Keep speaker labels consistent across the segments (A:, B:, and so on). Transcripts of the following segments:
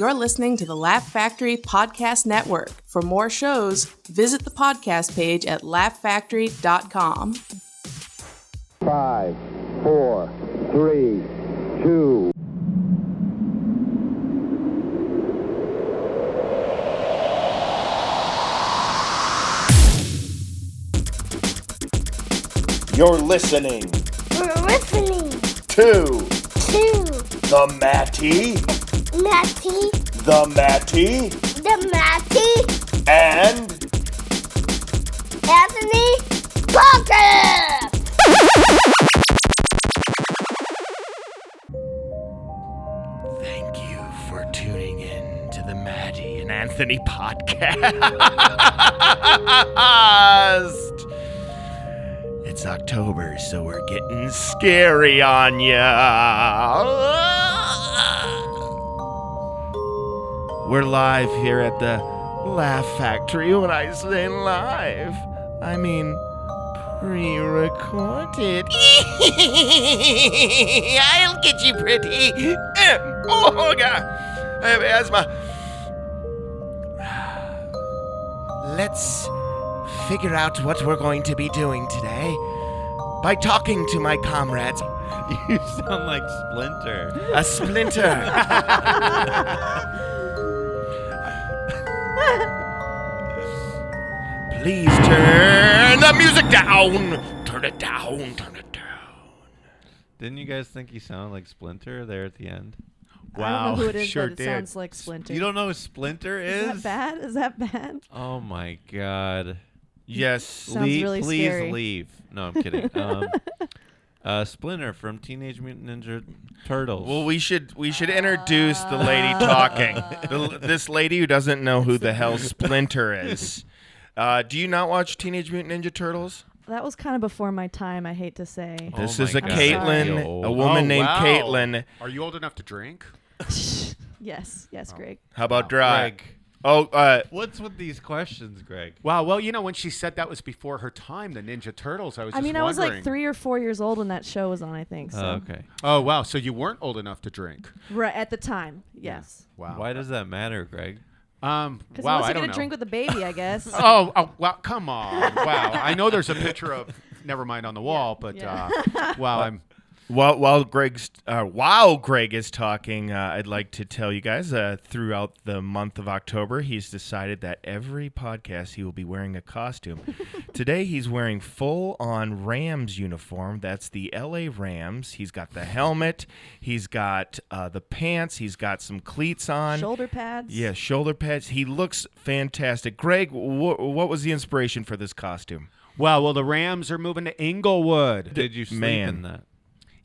A: You're listening to the Laugh Factory Podcast Network. For more shows, visit the podcast page at laughfactory.com.
B: Five, four, three, two.
C: You're listening
D: We're listening
C: to
D: to
C: the Matty,
D: Matty,
C: the Matty,
D: the Matty,
C: and
D: Anthony Podcast.
C: thank you for tuning in to the Matty and Anthony podcast. It's October, so we're getting scary on ya. We're live here at the Laugh Factory. When I say live, I mean pre-recorded. I'll get you pretty. Oh God, I have asthma. Let's figure out what we're going to be doing today by talking to my comrades.
E: You sound like Splinter.
C: A splinter. Please turn the music down. Turn it down. Turn it down.
E: Didn't you guys think he sounded like Splinter there at the end?
F: I don't know who it is,
G: sure
F: but it
G: did.
F: sounds like Splinter.
E: You don't know who Splinter
F: is
E: is?
F: that bad? Is that bad?
E: Oh my god.
C: Yes.
F: Sounds
E: Lea-
F: really
E: please
F: scary.
E: leave. No, I'm kidding. um, uh, Splinter from Teenage Mutant Ninja Turtles.
C: Well, we should we should introduce the lady talking. The, this lady who doesn't know who the hell Splinter is. Uh, do you not watch Teenage Mutant Ninja Turtles?
F: That was kind of before my time. I hate to say.
E: Oh
C: This
E: my
C: is a
E: God.
C: Caitlin,
E: You're
C: a woman
G: Oh,
C: named
G: wow.
C: Caitlin.
G: Are you old enough to drink?
F: yes, yes, Greg.
C: How about Drag?
E: Greg.
C: Oh, uh,
E: What's with these questions, Greg?
G: Wow. Well, you know, when she said that was before her time, the Ninja Turtles, I was.
F: I
G: just
F: mean, I was like three or four years old when that show was on. I think so.
E: Oh, okay.
G: Oh wow. So you weren't old enough to drink.
F: Right at the time, yes.
G: Wow.
E: Why does that matter, Greg?
G: Um.
F: Because
G: Wow.
F: once
G: I
F: you
G: don't
F: get
G: know.
F: drink with a baby, I guess.
G: Oh, oh, wow! Come on! Wow! I know there's a picture of never mind on the wall, but
F: yeah.
G: uh, wow! I'm
C: while while Greg's uh, while Greg is talking, uh, I'd like to tell you guys uh, throughout the month of October, he's decided that every podcast he will be wearing a costume. Today he's wearing full on Rams uniform. That's the L.A. Rams. He's got the helmet. He's got uh, the pants. He's got some cleats on.
F: Shoulder pads.
C: Yeah, shoulder pads. He looks fantastic. Greg, wh- what was the inspiration for this costume?
G: Well, Well, the Rams are moving to Inglewood.
E: Did you sleep
C: Man.
E: in that?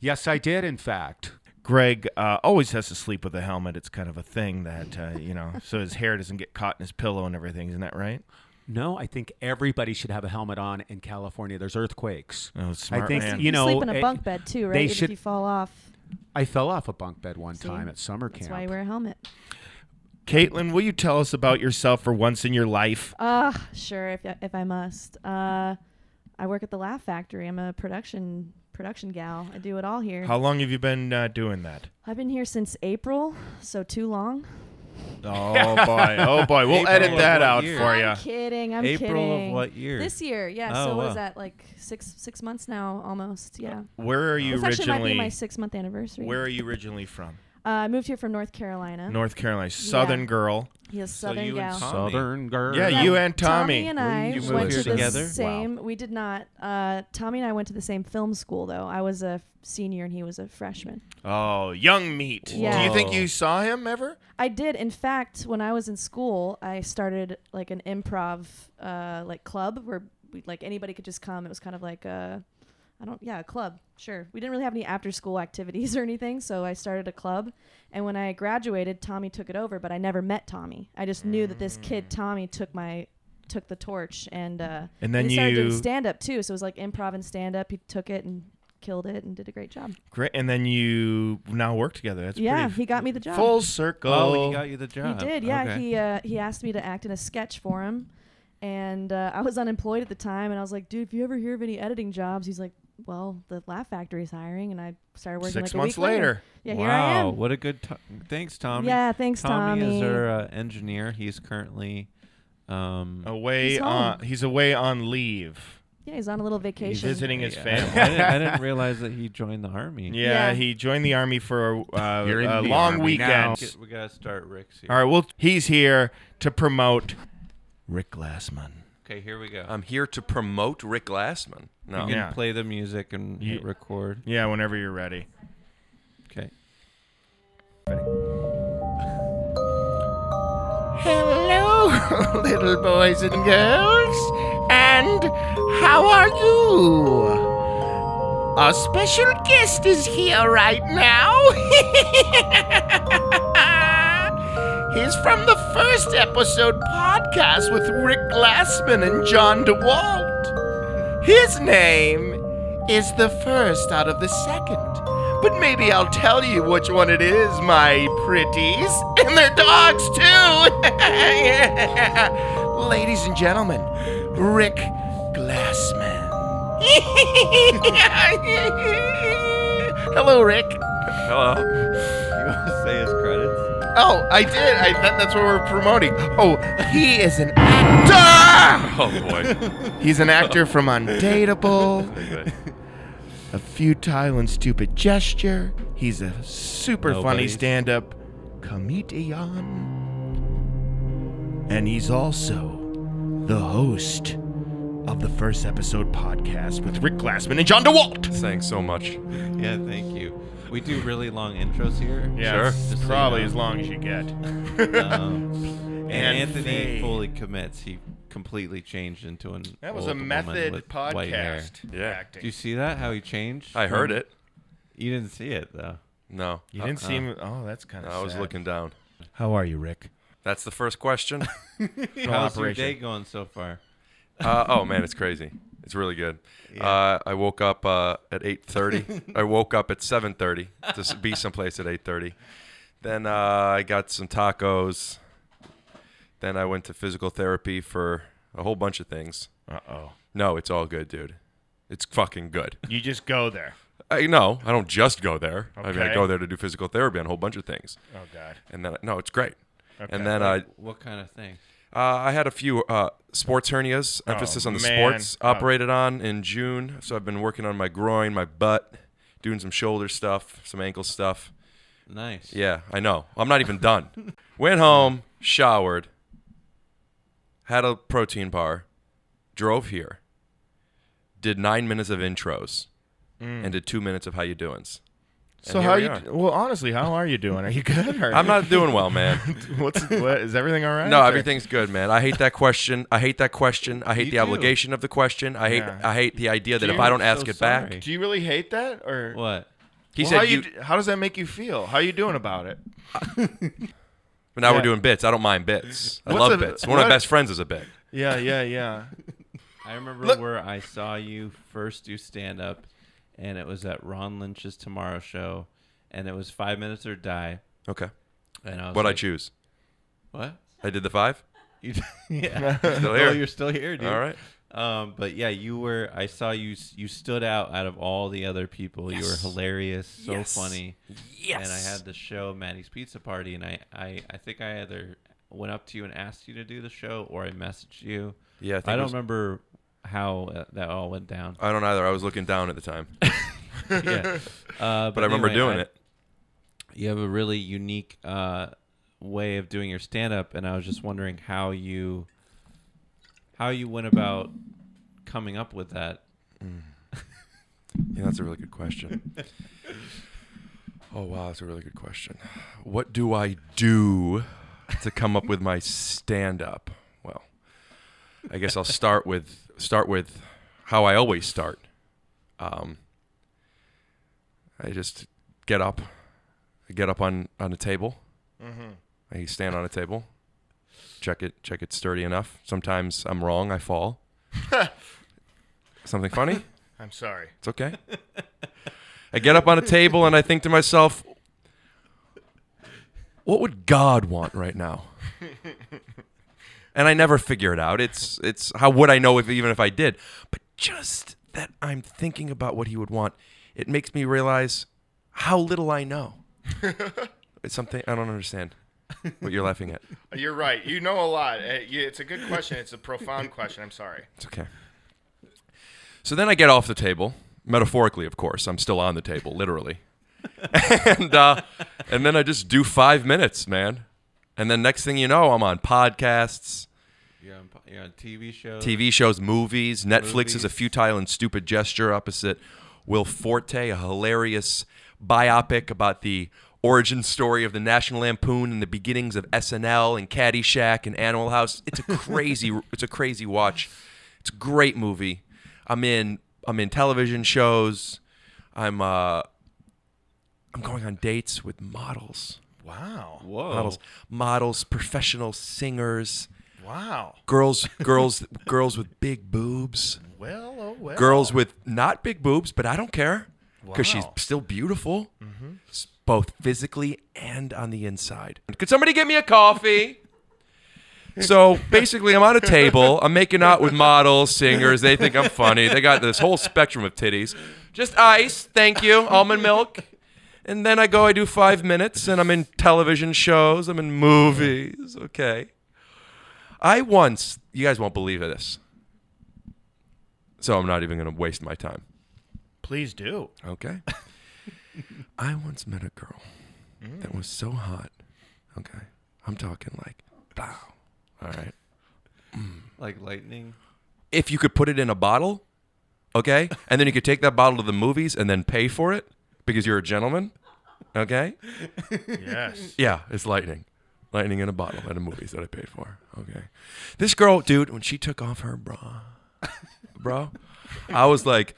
G: Yes, I did. In fact.
C: Greg uh, always has to sleep with a helmet. It's kind of a thing that uh, you know, so his hair doesn't get caught in his pillow and everything. Isn't that right?
G: No, I think everybody should have a helmet on in California. There's earthquakes.
C: Oh, smart
G: I think
C: man.
G: you
F: You
G: know.
F: sleep in a
G: eh,
F: bunk bed too, right?
G: they
F: If you fall off,
G: I fell off a bunk bed one
F: See?
G: time at summer camp.
F: that's why I wear a helmet.
C: Caitlin, will you tell us about yourself for once in your life?
F: Uh, sure, if if I must. Uh, I work at the Laugh Factory. I'm a production production gal. I do it all here.
C: How long have you been uh, doing that?
F: I've been here since April, so too long.
C: Oh boy, oh boy, we'll
E: April
C: edit
E: of
C: that
E: what
C: out
E: year?
C: for you.
F: I'm kidding. I'm kidding.
E: April
F: kidding.
E: of what year?
F: This year, yeah.
E: Oh,
F: so what
E: wow.
F: is that? Like six six months now, almost. Yeah.
C: Where are you
F: this actually might be my
C: originally?
F: six month anniversary.
C: Where are you originally from?
F: Uh, I moved here from North Carolina.
C: North Carolina, Southern girl.
F: Yes, is
E: So
F: Southern
E: you and
F: gal.
E: Tom-
G: Southern girl.
C: Yeah, you and Tommy.
F: Tommy and I
E: you
C: moved
F: went
C: here
F: to
E: together?
F: the same. We did not. Uh, Tommy and I went to the same film school, though. I was a f- senior and he was a freshman.
C: Oh, young meat.
F: Yeah.
C: Do you think
E: Whoa.
C: you saw him ever?
F: I did. In fact, when I was in school, I started like an improv uh, like club where we, like anybody could just come. It was kind of like a, I don't, yeah, a club. Sure. We didn't really have any after school activities or anything, so I started a club. And when I graduated, Tommy took it over, but I never met Tommy. I just knew that this kid Tommy took my took the torch and uh,
C: And then
F: he started doing stand up too. So it was like improv and stand up. He took it and killed it and did a great job.
C: Great. And then you now work together. That's
F: yeah, he got me the job.
C: full circle.
E: Oh, he got you the job He
F: did, yeah.
E: Okay.
F: He uh, he asked me to act in a sketch for him, and uh, I was unemployed at the time, and I was like, dude, if you ever hear of any editing jobs, he's like, well, the Laugh Factory's hiring, and I started working
C: Six
F: like a
C: months
F: week later.
C: later.
F: Yeah, here I
E: wow,
F: am.
E: what a good. To- Thanks, Tommy.
F: Yeah, thanks,
E: Tommy.
F: Tommy.
E: is our uh, engineer. He's currently. Um,
C: Away
F: He's
C: on he's away on leave.
F: Yeah, he's on a little vacation.
C: He's
F: vacation.
C: visiting his
E: I-
C: family.
E: I, didn't, I didn't realize that he joined the army.
C: Yeah,
F: Yeah.
C: he joined the army for uh, a long weekend.
G: now.
E: We gotta start Rick's here.
C: All right, well, he's here to promote Rick Glassman.
E: Okay, here we go.
H: I'm here to promote Rick Glassman. No.
E: you can
C: Yeah.
E: play the music and hit
C: Ye-
E: record.
C: Yeah, whenever you're ready.
E: Okay. Ready.
C: Hello, little boys and girls, and how are you? Our special guest is here right now. He's from the first episode podcast with Rick Glassman and John DeWalt. His name is the first out of the second. But maybe I'll tell you which one it is, my pretties. And their dogs, too. Ladies and gentlemen, Rick Glassman. Hello, Rick.
H: Hello.
E: You want to say his credits?
C: Oh, I did. I that, that's what we're promoting. Oh, he is an actor.
H: Oh boy.
C: He's an actor from Undateable, A Futile and Stupid Gesture. He's a super funny stand-up comedian. And he's also the host of the first episode podcast with Rick Glassman and John DeWalt.
H: Thanks so much.
E: Yeah, thank you. We do really long intros here.
C: Yeah,
H: Sure.
C: it's
E: Just so you
C: probably
E: know.
C: as long as you get.
E: Um, and,
C: And
E: Anthony
C: Faye.
E: fully commits. He completely changed into an.
C: That was a
E: old woman
C: method
E: with white hair.
C: podcast.
H: Yeah.
C: acting.
E: Do you see that? How he changed?
H: I heard it.
E: You didn't see it though.
H: No.
C: You didn't
E: Uh-uh.
C: seem. Oh, that's kind of.
H: I was looking down.
C: How are you, Rick?
H: That's the first question.
E: How's your day going so far?
H: Uh, oh man, it's crazy. It's really good. Uh, I woke up uh, at 8:30. I woke up at 7:30 to s- be someplace at 8:30. Then uh, I got some tacos. Then I went to physical therapy for a whole bunch of things.
C: Uh oh.
H: No, it's all good, dude. It's fucking good.
C: You just go there.
H: I no, I don't just go there. I mean, I go there to do physical therapy on a whole bunch of things.
C: Oh God.
H: And then no, it's great.
C: Okay.
H: And then I
E: What kind of thing?
H: Uh, I had a few uh, sports hernias, emphasis on the
C: Oh, man.
H: sports,
C: Oh.
H: operated on in June. So I've been working on my groin, my butt, doing some shoulder stuff, some ankle stuff.
E: Nice.
H: Yeah, I know. I'm not even done. Went home, showered, had a protein bar, drove here, did nine minutes of intros, mm. and did two minutes of how you doings.
C: So how
H: here
C: you?
H: we
C: d- Well, honestly, how are you doing? Are you good? Or
H: I'm not doing well, man.
C: What's what? Is everything all right?
H: No,
C: Or-
H: everything's good, man. I hate that question. I hate that question. I hate
E: You
H: the
E: do.
H: obligation of the question. I hate
C: Yeah.
H: I hate the idea that if I don't
E: I'm
H: ask
E: so
H: it back.
C: Do you really hate that, or
E: What?
H: He
C: Well,
H: said
C: how
H: you,
C: d- How does that make you feel? How are you doing about it?
H: but now
C: Yeah.
H: we're doing bits. I don't mind bits. I
C: What's
H: love
C: a-
H: bits. One of
C: what-
H: my best friends is a bit.
C: Yeah, yeah, yeah.
E: I remember
C: Look-
E: where I saw you first do stand up, and it was at Ron Lynch's Tomorrow Show, and it was five minutes or die.
H: Okay.
E: And I was
H: What I
E: like,
H: choose?
E: What?
H: I did the five.
E: You, yeah.
H: Still
E: Oh,
H: here.
E: you're still here, dude.
H: All right.
E: Um, but yeah, you were. I saw you. You stood out out of all the other people. You were hilarious, so
H: Yes.
E: funny.
H: Yes.
E: And I had the show Matty's Pizza Party, and I, I, I think I either went up to you and asked you to do the show, or I messaged you.
H: Yeah, I, think
E: I don't
H: was-
E: remember how uh, that all went down.
H: I don't either. I was looking down at the time,
E: yeah. Uh,
H: but I remember
E: anyway,
H: doing
E: I-
H: it.
E: You have a really unique uh, way of doing your stand up, and I was just wondering how you how you went about coming up with that.
H: Yeah, that's a really good question. oh wow, that's a really good question. What do I do to come up with my stand up? Well, I guess I'll start with start with how I always start. Um, I just get up, I get up on on a table. I stand on a table, check it, check it's sturdy enough. Sometimes I'm wrong, I fall. Something funny?
C: I'm sorry.
H: It's okay. I get up on a table and I think to myself, what would God want right now? And I never figure it out. It's it's how would I know if even if I did? But just that I'm thinking about what he would want, it makes me realize how little I know. it's something I don't understand. What you're laughing at?
C: You're right. You know a lot. Uh, It's a good question. It's a profound question. I'm sorry.
H: It's okay. So then I get off the table, metaphorically, of course. I'm still on the table, literally. and uh, and then I just do five minutes, man. And then next thing you know, I'm on podcasts,
E: You're on, you're on TV shows.
H: TV shows, movies. Netflix is a futile and stupid gesture opposite Will Forte, a hilarious biopic about the origin story of the National Lampoon and the beginnings of SNL and Caddyshack and Animal House. It's a crazy, it's a crazy watch. It's a great movie. I'm in, I'm in television shows. I'm, uh, I'm going on dates with models,
C: Wow.
E: Whoa.
H: models, models, professional singers
C: Wow.
H: girls girls girls with big boobs
C: Well, oh well.
H: girls with not big boobs but i don't care because she's still beautiful s- both physically and on the inside. Could somebody get me a coffee? So basically i'm on a table. I'm making out with models singers. They think i'm funny. They got this whole spectrum of titties. Just ice. Thank you. Almond milk. And then i go i do five minutes and i'm in television shows. I'm in movies. Okay. I once, you guys won't believe this. So I'm not even going to waste my time.
C: Please do.
H: Okay. I once met a girl that mm. was so hot. Okay. I'm talking like, wow. All right. Mm.
E: Like lightning.
H: If you could put it in a bottle, okay, and then you could take that bottle to the movies and then pay for it because you're a gentleman, okay?
C: Yes.
H: Yeah, it's lightning. Lightning in a bottle at a movies that I paid for. Okay. This girl, dude, when she took off her bra, bro, I was like,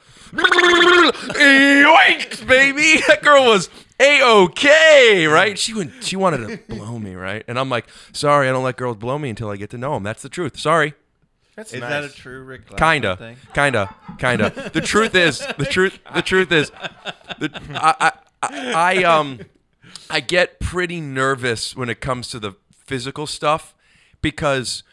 H: yoinks, baby. That girl was a okay, right? She went, she wanted to blow me, right? And I'm like, sorry, I don't let girls blow me until I get to know them. That's the truth. Sorry.
C: That's
E: Is
C: nice.
E: that a true Rick? Glassman
H: Kinda,
E: Thing?
H: kinda, kinda. The truth is, the truth, the truth is, the, I, I, I, I, um, I get pretty nervous when it comes to the physical stuff because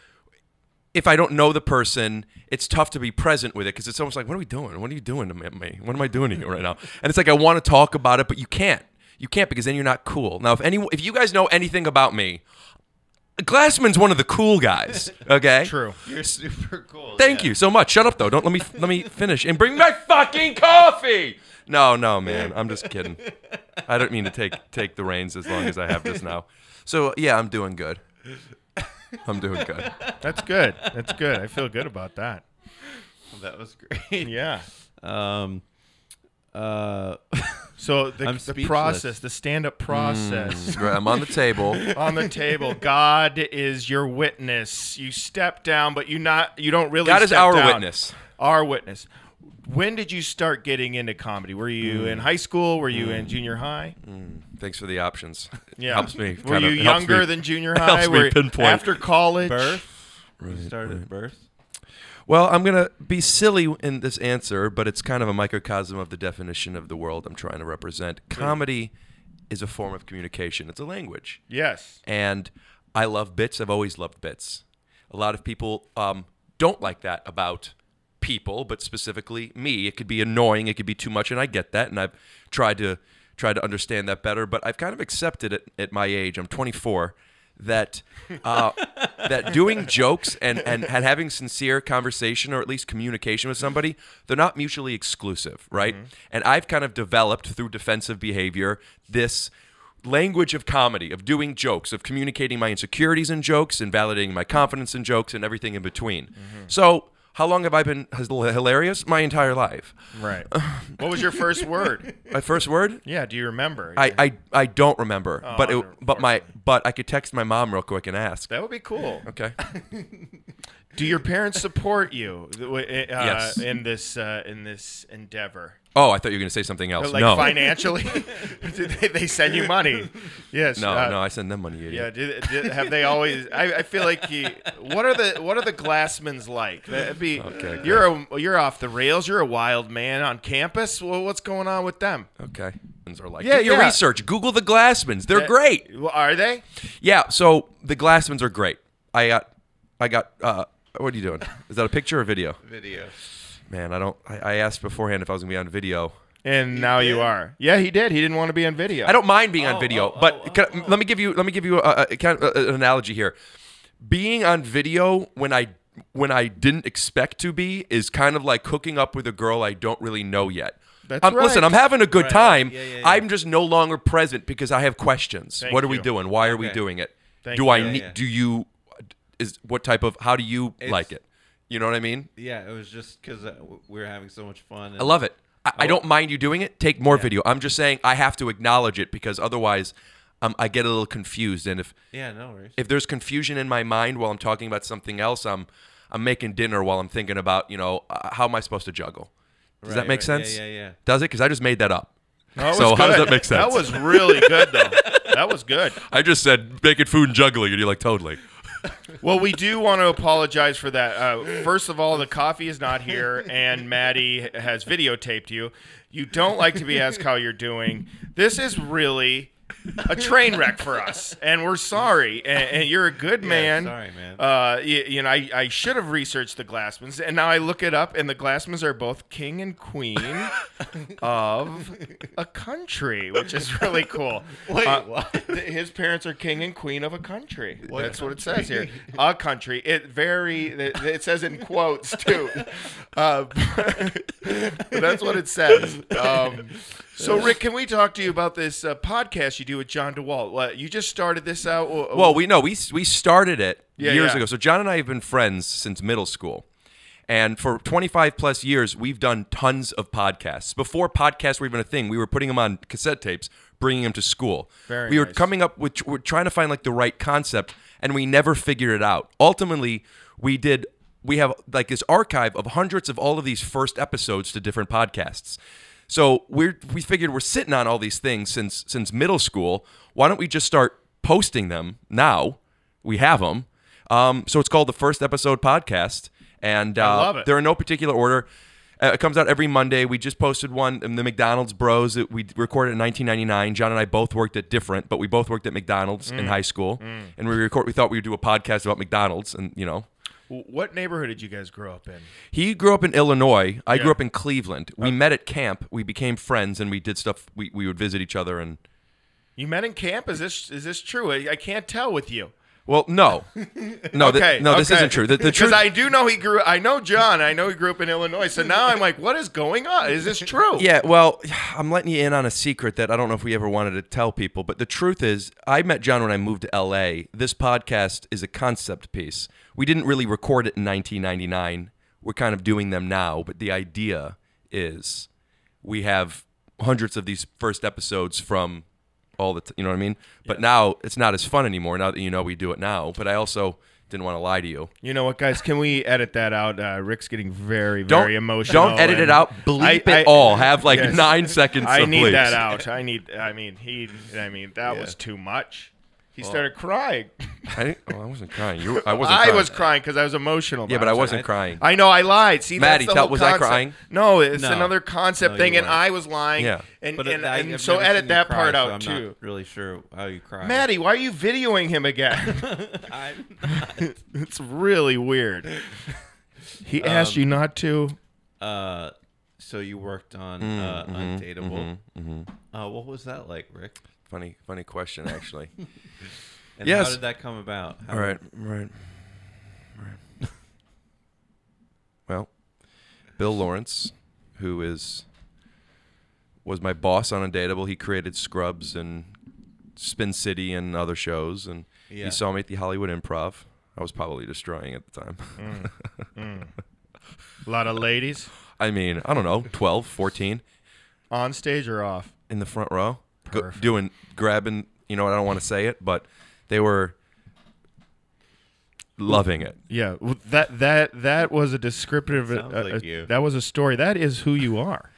H: if I don't know the person, it's tough to be present with it because it's almost like, what are we doing? What are you doing to me? What am I doing to you right now? And it's like I want to talk about it, but you can't. You can't because then you're not cool. Now, if any, if you guys know anything about me, Glassman's one of the cool guys. Okay.
C: True.
E: You're super cool.
H: Thank
E: yeah.
H: you so much. Shut up though. Don't let me let me finish and bring my fucking coffee. No, no, man. I'm just kidding. I don't mean to take take the reins as long as I have this now. So yeah, I'm doing good. I'm doing good.
C: That's good. That's good. I feel good about that.
E: That was great.
C: Yeah.
E: Um. Uh.
C: So the,
E: I'm
C: the
E: speechless.
C: process, the stand-up process
H: Great. I'm on the table.
C: on the table. God is your witness. You step down, but you not. You don't really.
H: God is
C: step
H: our
C: down.
H: witness.
C: Our witness. When did you start getting into comedy? Were you
H: Mm.
C: in high school? Were you in junior high?
H: Thanks for the options. It
C: Yeah.
H: helps me.
C: Were
H: kinda-
C: you younger
H: me-
C: than junior
H: helps
C: high?
H: me
C: Were you
H: pinpoint.
C: after college?
E: Birth.
H: Right,
E: Started
H: right.
E: at birth.
H: Well, I'm gonna be silly in this answer, but it's kind of a microcosm of the definition of the world I'm trying to represent. Comedy is a form of communication. It's a language.
C: Yes.
H: and I love bits. I've always loved bits. A lot of people um, don't like that about people, but specifically me. It could be annoying. It could be too much, and I get that. And I've tried to try to understand that better. But I've kind of accepted it at my age. I'm 24. That uh, that doing jokes and, and and having sincere conversation or at least communication with somebody, they're not mutually exclusive, right? And I've kind of developed through defensive behavior this language of comedy, of doing jokes, of communicating my insecurities in jokes and validating my confidence in jokes and everything in between. So, how long have I been hil- hilarious? My entire life.
C: Right. what was your first word?
H: My first word?
C: Yeah. Do you remember?
H: I, I, I don't remember,
C: Oh,
H: but it, but my but I could text my mom real quick and ask.
C: that would be cool.
H: Okay.
C: Do your parents support you uh,
H: Yes.
C: in this uh, in this endeavor?
H: Oh, I thought you were going to say something else.
C: Like
H: no.
C: financially, Did they, they send you money. Yes.
H: No,
C: uh,
H: no, I send them money, you
C: Yeah, did, did, have they always? I, I feel like you. What are the What are the Glassmans like? That'd be.
H: Okay,
C: you're a you're off the rails. You're a wild man on campus. Well, what's going on with them?
H: Okay. Are like,
C: Yeah,
H: your
C: yeah.
H: research. Google the Glassmans. They're
C: Uh,
H: great.
C: Are they?
H: Yeah, so the Glassmans are great. I got, I got. Uh, what are you doing? Is that a picture or video?
E: Video.
H: man, I don't. I, I asked beforehand if I was gonna be on video.
C: And now you are. Yeah, he did. He didn't want to be on video.
H: I don't mind being on
E: Oh,
H: video,
E: oh,
H: but
E: oh,
H: can,
E: oh,
H: let me give you let me give you a, a, kind of a- an analogy here. Being on video when I when I didn't expect to be is kind of like hooking up with a girl I don't really know yet.
C: That's
H: Um, Listen. I'm having a good
E: Right.
H: time.
E: Yeah, yeah, yeah.
H: I'm just no longer present because I have questions.
C: Thank
H: what are we doing? Why are we doing it?
C: Thank
H: do
C: you.
H: I
C: Yeah,
H: need?
E: yeah.
H: Do you? Is what type of? How do you
E: It's-
H: like it? You know what I mean?
E: Yeah, it was just because uh, we were having so much fun. And
H: I love it. I, I
E: Oh.
H: don't mind you doing it. Take more video. I'm just saying I have to acknowledge it because otherwise, um, I get a little confused. And if
E: Yeah, no worries.
H: if there's confusion in my mind while I'm talking about something else, I'm I'm making dinner while I'm thinking about you know uh, how am I supposed to juggle? Does that make
E: right.
H: Sense?
E: yeah, yeah.
H: Does it? Because I just made that up.
C: That was
H: so how does
C: good.
H: that make sense?
C: That was really good, though. that was good.
H: I just said making food and juggling, and you're like totally.
C: Well, we do want to apologize for that. Uh, first of all, the coffee is not here, and Matty has videotaped you. You don't like to be asked how you're doing. This is really a train wreck for us, and we're sorry. And, and you're a good man.
E: sorry, man.
C: Uh, you, you know, I, I should have researched the Glassmans, and now I look it up, and the Glassmans are both king and queen of a country, which is really cool.
E: Wait,
C: Uh,
E: what?
C: His parents are king and queen of a country. That's what it says here. A country. It very. It, it says in quotes too. Uh, that's what it says. Um, so, Rick, can we talk to you about this uh, podcast you do with John DeWalt? What, you just started this out.
H: Well, we know we we started it
C: Yeah,
H: years
C: yeah.
H: ago. So John and I have been friends since middle school. And for 25 plus years, we've done tons of podcasts. Before podcasts were even a thing, we were putting them on cassette tapes, bringing them to school.
C: Very
H: we were
C: nice.
H: coming up with, we're trying to find like the right concept, and we never figured it out. Ultimately, we did, we have like this archive of hundreds of all of these first episodes to different podcasts. So we're we figured we're sitting on all these things since since middle school. Why don't we just start posting them now? We have them. Um, so it's called the First Episode Podcast, and uh,
C: love it.
H: they're in no particular order. Uh, it comes out every Monday. We just posted one, um, the McDonald's Bros. That we recorded in 1999. John and I both worked at different, but we both worked at McDonald's
C: Mm.
H: in high school, and we record. We thought we would do a podcast about McDonald's, and you know,
C: What neighborhood did you guys grow up in?
H: he grew up in Illinois. I
C: Yeah.
H: grew up in Cleveland. We met at camp. We became friends, and we did stuff. We, we would visit each other, and
C: You met in camp? Is this is this true? I, I can't tell with you.
H: Well, no, no, th- no, this
C: okay.
H: isn't true. The, the
C: Because
H: truth,
C: I do know he grew. I know John. I know he grew up in Illinois. So now I'm like, what is going on? Is this true?
H: Yeah, well, I'm letting you in on a secret that I don't know if we ever wanted to tell people, but the truth is, I met John when I moved to LA. This podcast is a concept piece. We didn't really record it in 1999. We're kind of doing them now, but the idea is we have hundreds of these first episodes from all the, t- you know what I mean? But now it's not as fun anymore now that you know we do it now. But I also didn't want to lie to you.
C: You know what, guys? Can we edit that out? Uh, Rick's getting very,
H: Don't
C: very emotional.
H: Don't edit it out. Bleep
C: I-
H: it all. Have like
C: Yes.
H: nine seconds.
C: I need
H: bleeps.
C: that out. I need. I mean, he. I mean, that was too much. He started crying.
H: I, didn't, oh, I wasn't crying. You, were- I wasn't.
C: I
H: crying.
C: was crying because I was emotional.
H: Yeah, but I wasn't crying.
C: I know I lied. See,
H: Matty,
C: that's the
H: tell-
C: whole
H: was I crying?
C: No, it's
E: No.
C: another concept
E: No,
C: thing, and
E: weren't.
C: I was lying.
H: Yeah.
C: and
E: But
C: and,
E: I-
C: and so edit that
E: cry,
C: part
E: so
C: out
E: I'm
C: too.
E: Not really sure how you cry.
C: Matty, why are you videoing him again?
E: I'm
C: it's really weird. He
H: Um,
C: asked you not to.
E: Uh, so you worked on
H: Mm,
E: uh,
H: mm-hmm,
E: Undateable. Uh, what was that like, Rick?
H: Funny, funny question, actually.
E: And
H: Yes.
E: how did that come about? How
H: All right, right, right. Well, Bill Lawrence, who is was my boss on Undateable, he created Scrubs and Spin City and other shows, and
E: Yeah.
H: he saw me at the Hollywood Improv. I was probably destroying at the time.
C: A lot of ladies
H: I mean, I don't know, 12, 14
C: on stage or off.
H: in the front row, go, doing grabbing. You know, I don't want to say it, but they were loving it.
C: Yeah, well, that that that was a descriptive.
E: Sounds
C: uh,
E: like
C: uh,
E: you.
C: That was a story. That is who you are.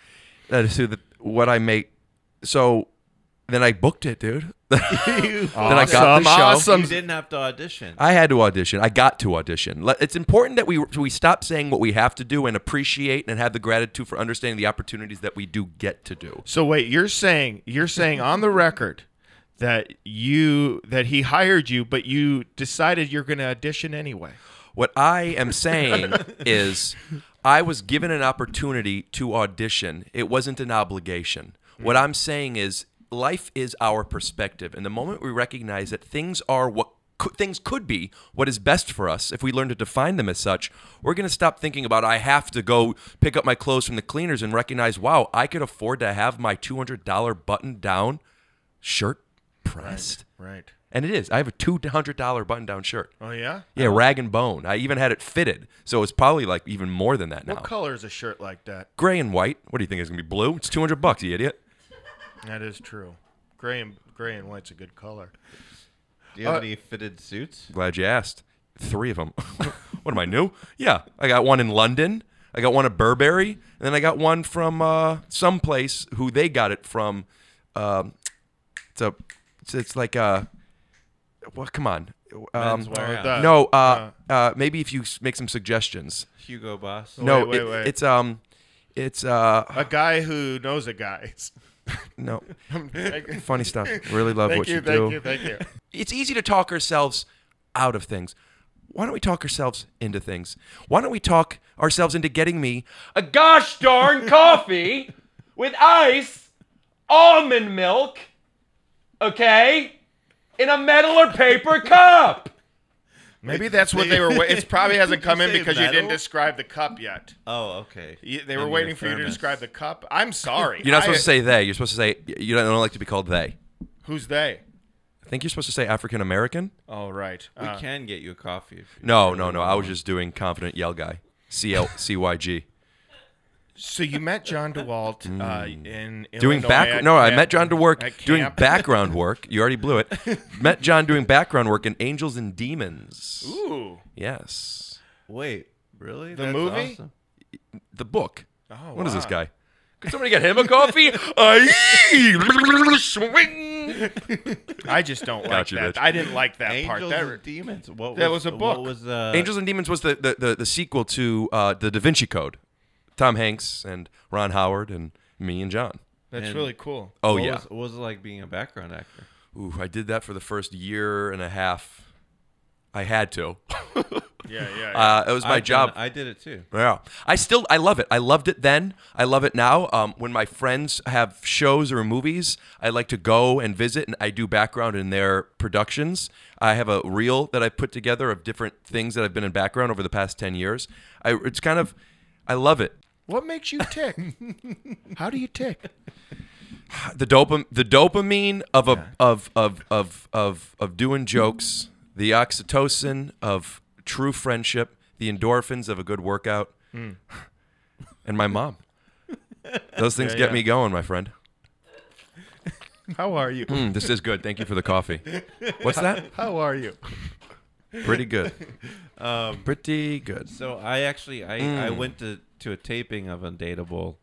H: That is who the, what I make. So then I booked it, dude. then I got the show.
C: awesome.
E: You didn't have to audition.
H: I had to audition. I got to audition. It's important that we we stop saying what we have to do and appreciate and have the gratitude for understanding the opportunities that we do get to do.
C: So wait, you're saying you're saying on the record that you that he hired you, but you decided you're going to audition anyway.
H: What I am saying is, I was given an opportunity to audition. It wasn't an obligation. What mm. I'm saying is life is our perspective. And the moment we recognize that things are what things could be what is best for us if we learn to define them as such, we're going to stop thinking about I have to go pick up my clothes from the cleaners and recognize, wow, I could afford to have my $200 button down shirt pressed.
C: Right.
H: And it is. I have a $200 button down shirt.
C: Oh yeah.
H: Yeah, rag and bone. I even had it fitted. So it's probably like even more than that now.
C: What color is a shirt like that?
H: Gray and white. What do you think is going to be blue? It's 200 bucks, you idiot.
C: That is true. Gray and gray and white's a good color.
E: Do you have
C: Uh,
E: any fitted suits?
H: Glad you asked. Three of them. what am I new? Yeah, I got one in London. I got one at Burberry, and then I got one from uh, someplace who they got it from. Um, it's a, it's, it's like a, well, come on. Um,
E: Men's
C: Wearhouse.
H: no, uh, uh, maybe if you s- make some suggestions.
E: Hugo Boss.
H: no,
C: wait,
H: it-
C: wait.
H: it's um, it's uh,
C: A guy who knows a guy.
H: no, funny stuff. Really love what
C: you,
H: you,
C: thank
H: do.
C: you, thank you.
H: it's easy to talk ourselves out of things. Why don't we talk ourselves into things? Why don't we talk ourselves into getting me a gosh darn coffee with ice, almond milk, okay, in a metal or paper cup?
C: Maybe that's what they were. Wa- it probably hasn't come in
E: say
C: because you didn't describe the cup yet.
E: Oh, okay.
C: You- They
E: And
C: were
E: your
C: waiting for you to
E: thermos.
C: describe the cup. I'm sorry.
H: You're not
C: I-
H: supposed to say they. You're supposed to say you don't, don't like to be called they.
C: Who's they?
H: I think you're supposed to say African American.
C: Oh, right.
E: We
C: Uh,
E: can get you a coffee. If you
H: No,
E: really
H: no, no. I was
E: one.
H: just doing confident yell guy. C L C Y G.
C: so you met John DeWalt uh, in
H: Mm. Doing
C: Illinois
H: back.
C: at-
H: No, I
C: at-
H: met John DeWalt
C: at
H: doing
C: camp?
H: background work. You already blew it. met John doing background work in Angels and Demons.
C: Ooh,
H: Yes.
E: Wait, really?
C: The
E: That's
C: movie?
E: awesome.
H: The book.
C: oh,
H: What is this guy? Could somebody get him a coffee? Aye. Swing.
C: I just don't like
H: Got you,
C: that.
H: bitch.
C: I didn't like that
E: Angels
C: part. That,
E: and Demons. What
C: that was a book.
E: What was uh,
H: Angels and Demons was the, the, the, the sequel to uh, the Da Vinci Code. Tom Hanks and Ron Howard and me and John.
C: that's
E: And-
C: really cool.
H: Oh
E: what
H: yeah.
E: Was, what was it like being a background actor?
H: Ooh, I did that for the first year and a half. I had to.
C: Yeah, yeah. yeah.
H: Uh, it was my
E: I've
H: job.
E: done- I did it too.
H: Yeah, I still I love it. I loved it then. I love it now. Um, when my friends have shows or movies, I like to go and visit, and I do background in their productions. I have a reel that I put together of different things that I've been in background over the past ten years. I it's kind of I love it.
C: What makes you tick? How do you tick?
H: The dopam the dopamine of a of, of of of of doing jokes, the oxytocin of true friendship, the endorphins of a good workout, and my mom. Those things
C: Yeah,
H: get
C: yeah.
H: me going, my friend.
C: How are you?
H: Mm, this is good. Thank you for the coffee. What's that?
C: How are you?
H: Pretty good. Pretty good.
E: So I actually I, I
H: Mm.
E: went to, to a taping of Undateable,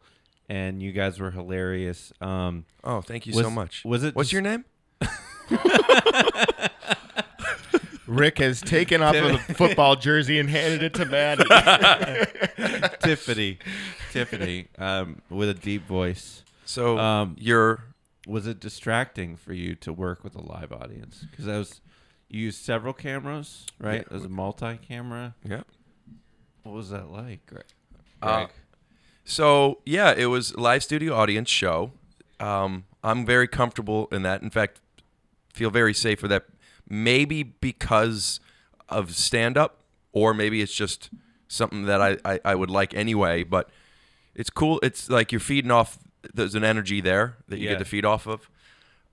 E: and you guys were hilarious. Um,
H: Oh, thank you
E: Was-
H: so much.
E: was it
H: What's
E: just-
H: your name?
C: Rick has taken off a football jersey and handed it to Matty.
E: Tiffany, Tiffany, um, with a deep voice.
H: So
E: Um,
H: you're
E: Was it distracting for you to work with a live audience? Because I was you used several cameras, right? It was a multi-camera.
H: Yep.
E: What was that like, Greg?
H: Uh, So yeah, it was live studio audience show. Um, I'm very comfortable in that. In fact, feel very safe with that. Maybe because of stand up, or maybe it's just something that I, I, I would like anyway. But it's cool. It's like you're feeding off. There's an energy there that you
E: Yeah.
H: get to feed off of.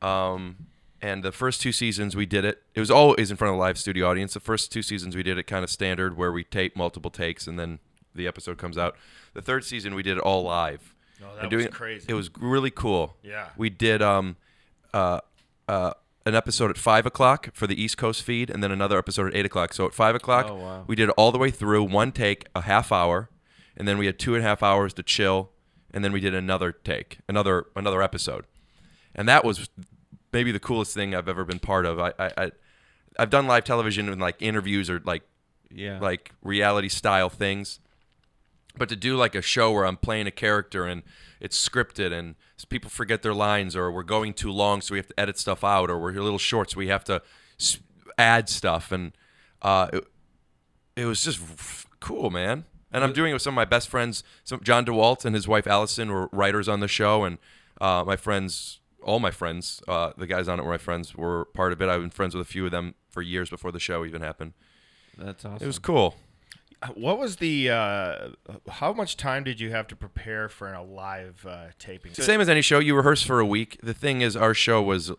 H: Um, and the first two seasons we did it. It was always in front of a live studio audience. The first two seasons we did it kind of standard, where we tape multiple takes and then the episode comes out. The third season we did it all live.
C: Oh,
H: And
C: that was
H: doing it-
C: crazy.
H: It was really cool.
C: Yeah.
H: We did um, uh, uh, an episode at five o'clock for the East Coast feed, and then another episode at eight o'clock. So at five o'clock,
E: Oh, wow.
H: we did it all the way through, one take, a half hour, and then we had two and a half hours to chill, and then we did another take, another another episode, and that was maybe the coolest thing I've ever been part of. I, I, I I've done live television and like interviews or like
E: yeah,
H: like reality style things. But to do like a show where I'm playing a character and it's scripted and people forget their lines or we're going too long so we have to edit stuff out or we're a little short so we have to add stuff and uh, it, it was just cool, man. And I'm doing it with some of my best friends. Some John DeWalt and his wife Allison were writers on the show, and uh, my friends, all my friends, uh, the guys on it were my friends, were part of it. I've been friends with a few of them for years before the show even happened.
E: That's awesome.
H: It was cool.
C: What was the? Uh, how much time did you have to prepare for a live uh, taping?
H: Same as any show, you rehearse for a week. The thing is, our show was,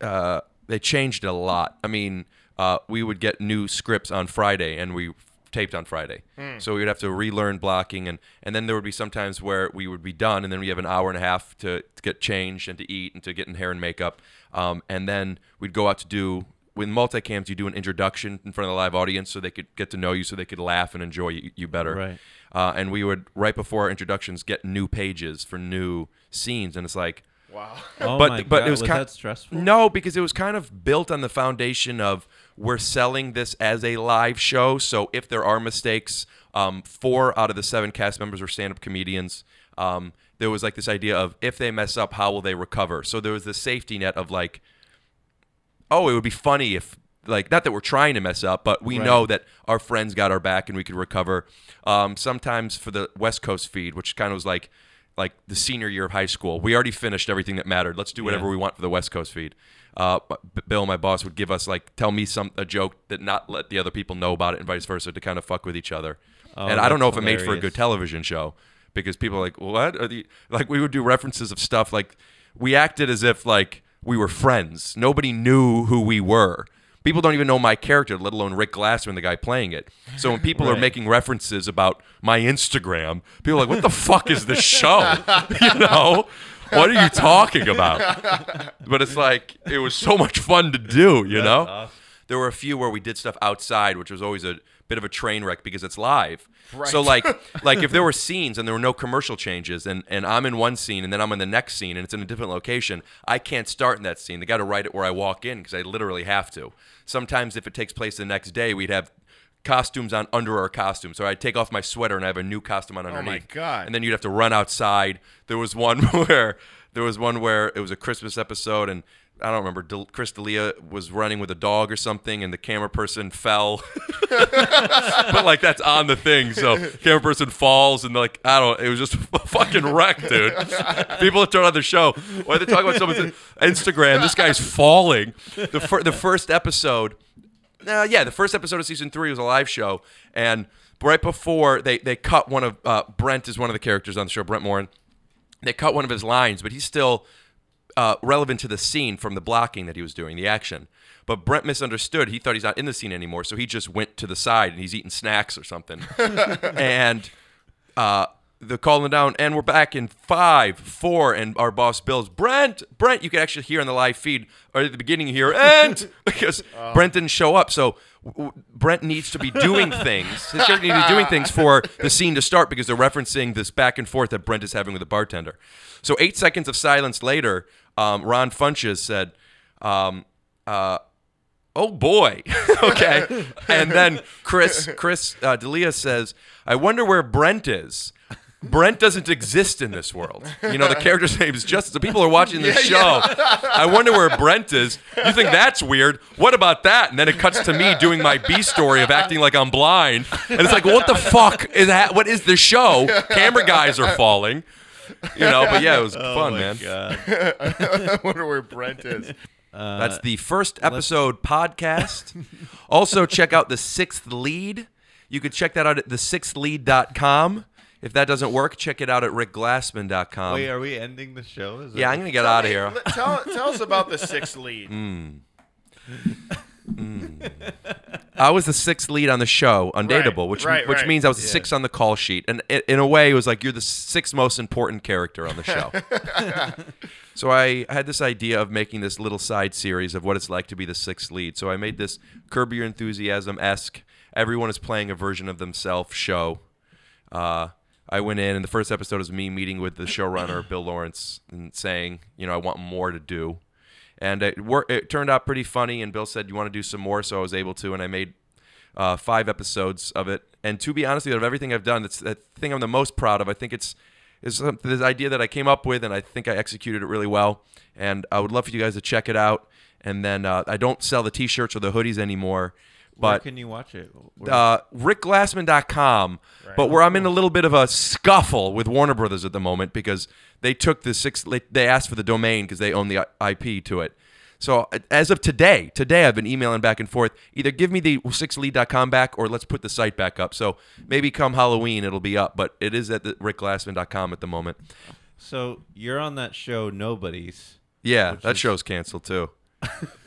H: uh, they changed a lot. I mean, uh, we would get new scripts on Friday, and we taped on Friday. So we would have to relearn blocking, and and then there would be sometimes where we would be done, and then we have an hour and a half to, to get changed and to eat and to get in hair and makeup, um, and then we'd go out to do. With multicams, you do an introduction in front of the live audience so they could get to know you, so they could laugh and enjoy you, you better.
E: Right.
H: Uh, and we would right before our introductions get new pages for new scenes, and it's like,
C: wow.
E: Oh
H: but
E: my
H: but
E: God,
H: it was,
E: was
H: kind
E: that stressful?
H: No, because it was kind of built on the foundation of we're selling this as a live show. So if there are mistakes, um, four out of the seven cast members were stand-up comedians. Um, there was like this idea of if they mess up, how will they recover? So there was this safety net of like, oh, it would be funny if like not that we're trying to mess up, but we
E: Right.
H: know that our friends got our back and we could recover. Um, sometimes for the West Coast feed, which kind of was like like the senior year of high school, we already finished everything that mattered. Let's do whatever
E: Yeah.
H: we want for the West Coast feed. Uh, Bill, my boss, would give us like tell me some a joke that not let the other people know about it, and vice versa, to kind of fuck with each other.
E: Oh,
H: and I don't know if
E: that's
H: it made for a good television show because people are like, what? Are the like we would do references of stuff like we acted as if like we were friends. Nobody knew who we were. People don't even know my character, let alone Rick Glassman, the guy playing it. So when people are making references about my Instagram, people are like, "What the fuck is this show?" you know, what are you talking about? But it's like it was so much fun to do. You know,
E: awesome.
H: there were a few where we did stuff outside, which was always a bit of a train wreck because it's live. Right. So like like if there were scenes and there were no commercial changes and, and I'm in one scene and then I'm in the next scene and it's in a different location, I can't start in that scene. They got to write it where I walk in because I literally have to. Sometimes if it takes place the next day, we'd have costumes on under our costumes. So I'd take off my sweater and I have a new costume on underneath.
C: Oh my. God.
H: And then you'd have to run outside. There was one where there was one where it was a Christmas episode and I don't remember. Del- Chris D'Elia was running with a dog or something, and the camera person fell. but like that's on the thing, so camera person falls, and like I don't. It was just a fucking wreck, dude. People that turn on the show, why they talk about someone's Instagram? This guy's falling. The fir- the first episode, uh, yeah, the first episode of season three was a live show, and right before they they cut one of uh, Brent is one of the characters on the show, Brent Morin. They cut one of his lines, but he's still uh, relevant to the scene from the blocking that he was doing, the action. But Brent misunderstood. He thought he's not in the scene anymore, so he just went to the side and he's eating snacks or something. and uh, they're calling down, and we're back in five, four, and our boss Bill's Brent. Brent, you can actually hear on the live feed or at the beginning here, and because Brent didn't show up, so. w- w- Brent needs to be doing things. His character needs to be doing things for the scene to start because they're referencing this back and forth that Brent is having with the bartender. So eight seconds of silence later, um, Ron Funches said, um, uh, "Oh boy, okay." and then Chris Chris uh, D'Elia says, "I wonder where Brent is." Brent doesn't exist in this world. You know, the character's name is just the people are watching this show. I wonder where Brent is. You think that's weird? What about that? And then it cuts to me doing my B story of acting like I'm blind. And it's like, what the fuck is that? What is the show? Camera guys are falling. You know, but yeah, it was oh fun,
E: oh my
H: man.
E: God.
C: I wonder where Brent is.
H: Uh, That's the first episode podcast. also, check out The Sixth Lead. You can check that out at the thesixthlead.com. If that doesn't work, check it out at rickglassman.com.
E: Wait, are we ending the show? Is
H: yeah, I'm going to get out of here.
C: Tell, tell us about the sixth lead. Hmm.
H: I was the sixth lead on the show, Undateable,
C: Right,
H: which
C: right,
H: which
C: right.
H: means I was the sixth on the call sheet, and i in a way, it was like you're the sixth most important character on the show. so I had this idea of making this little side series of what it's like to be the sixth lead. So I made this Curb Your Enthusiasm esque. Everyone is playing a version of themselves show. Uh, I went in, and the first episode was me meeting with the showrunner, Bill Lawrence, and saying, you know, I want more to do. And it, wor- it turned out pretty funny, and Bill said, You want to do some more? So I was able to, and I made uh, five episodes of it. And to be honest with you, of everything I've done, it's the thing I'm the most proud of. I think it's is this idea that I came up with, and I think I executed it really well. And I would love for you guys to check it out. And then uh, I don't sell the T-shirts or the hoodies anymore.
E: Where
H: But
E: can you watch it? Where-
H: uh, rickglassman.com. But where I'm in a little bit of a scuffle with Warner Brothers at the moment because they took the six. They asked for the domain because they own the IP to it. So as of today, today I've been emailing back and forth. Either give me the sixlead.com back or let's put the site back up. So maybe come Halloween it'll be up. But it is at the rickglassman.com at the moment.
E: so you're on that show, Nobody's.
H: Yeah,
E: Which
H: that
E: is-
H: show's canceled too.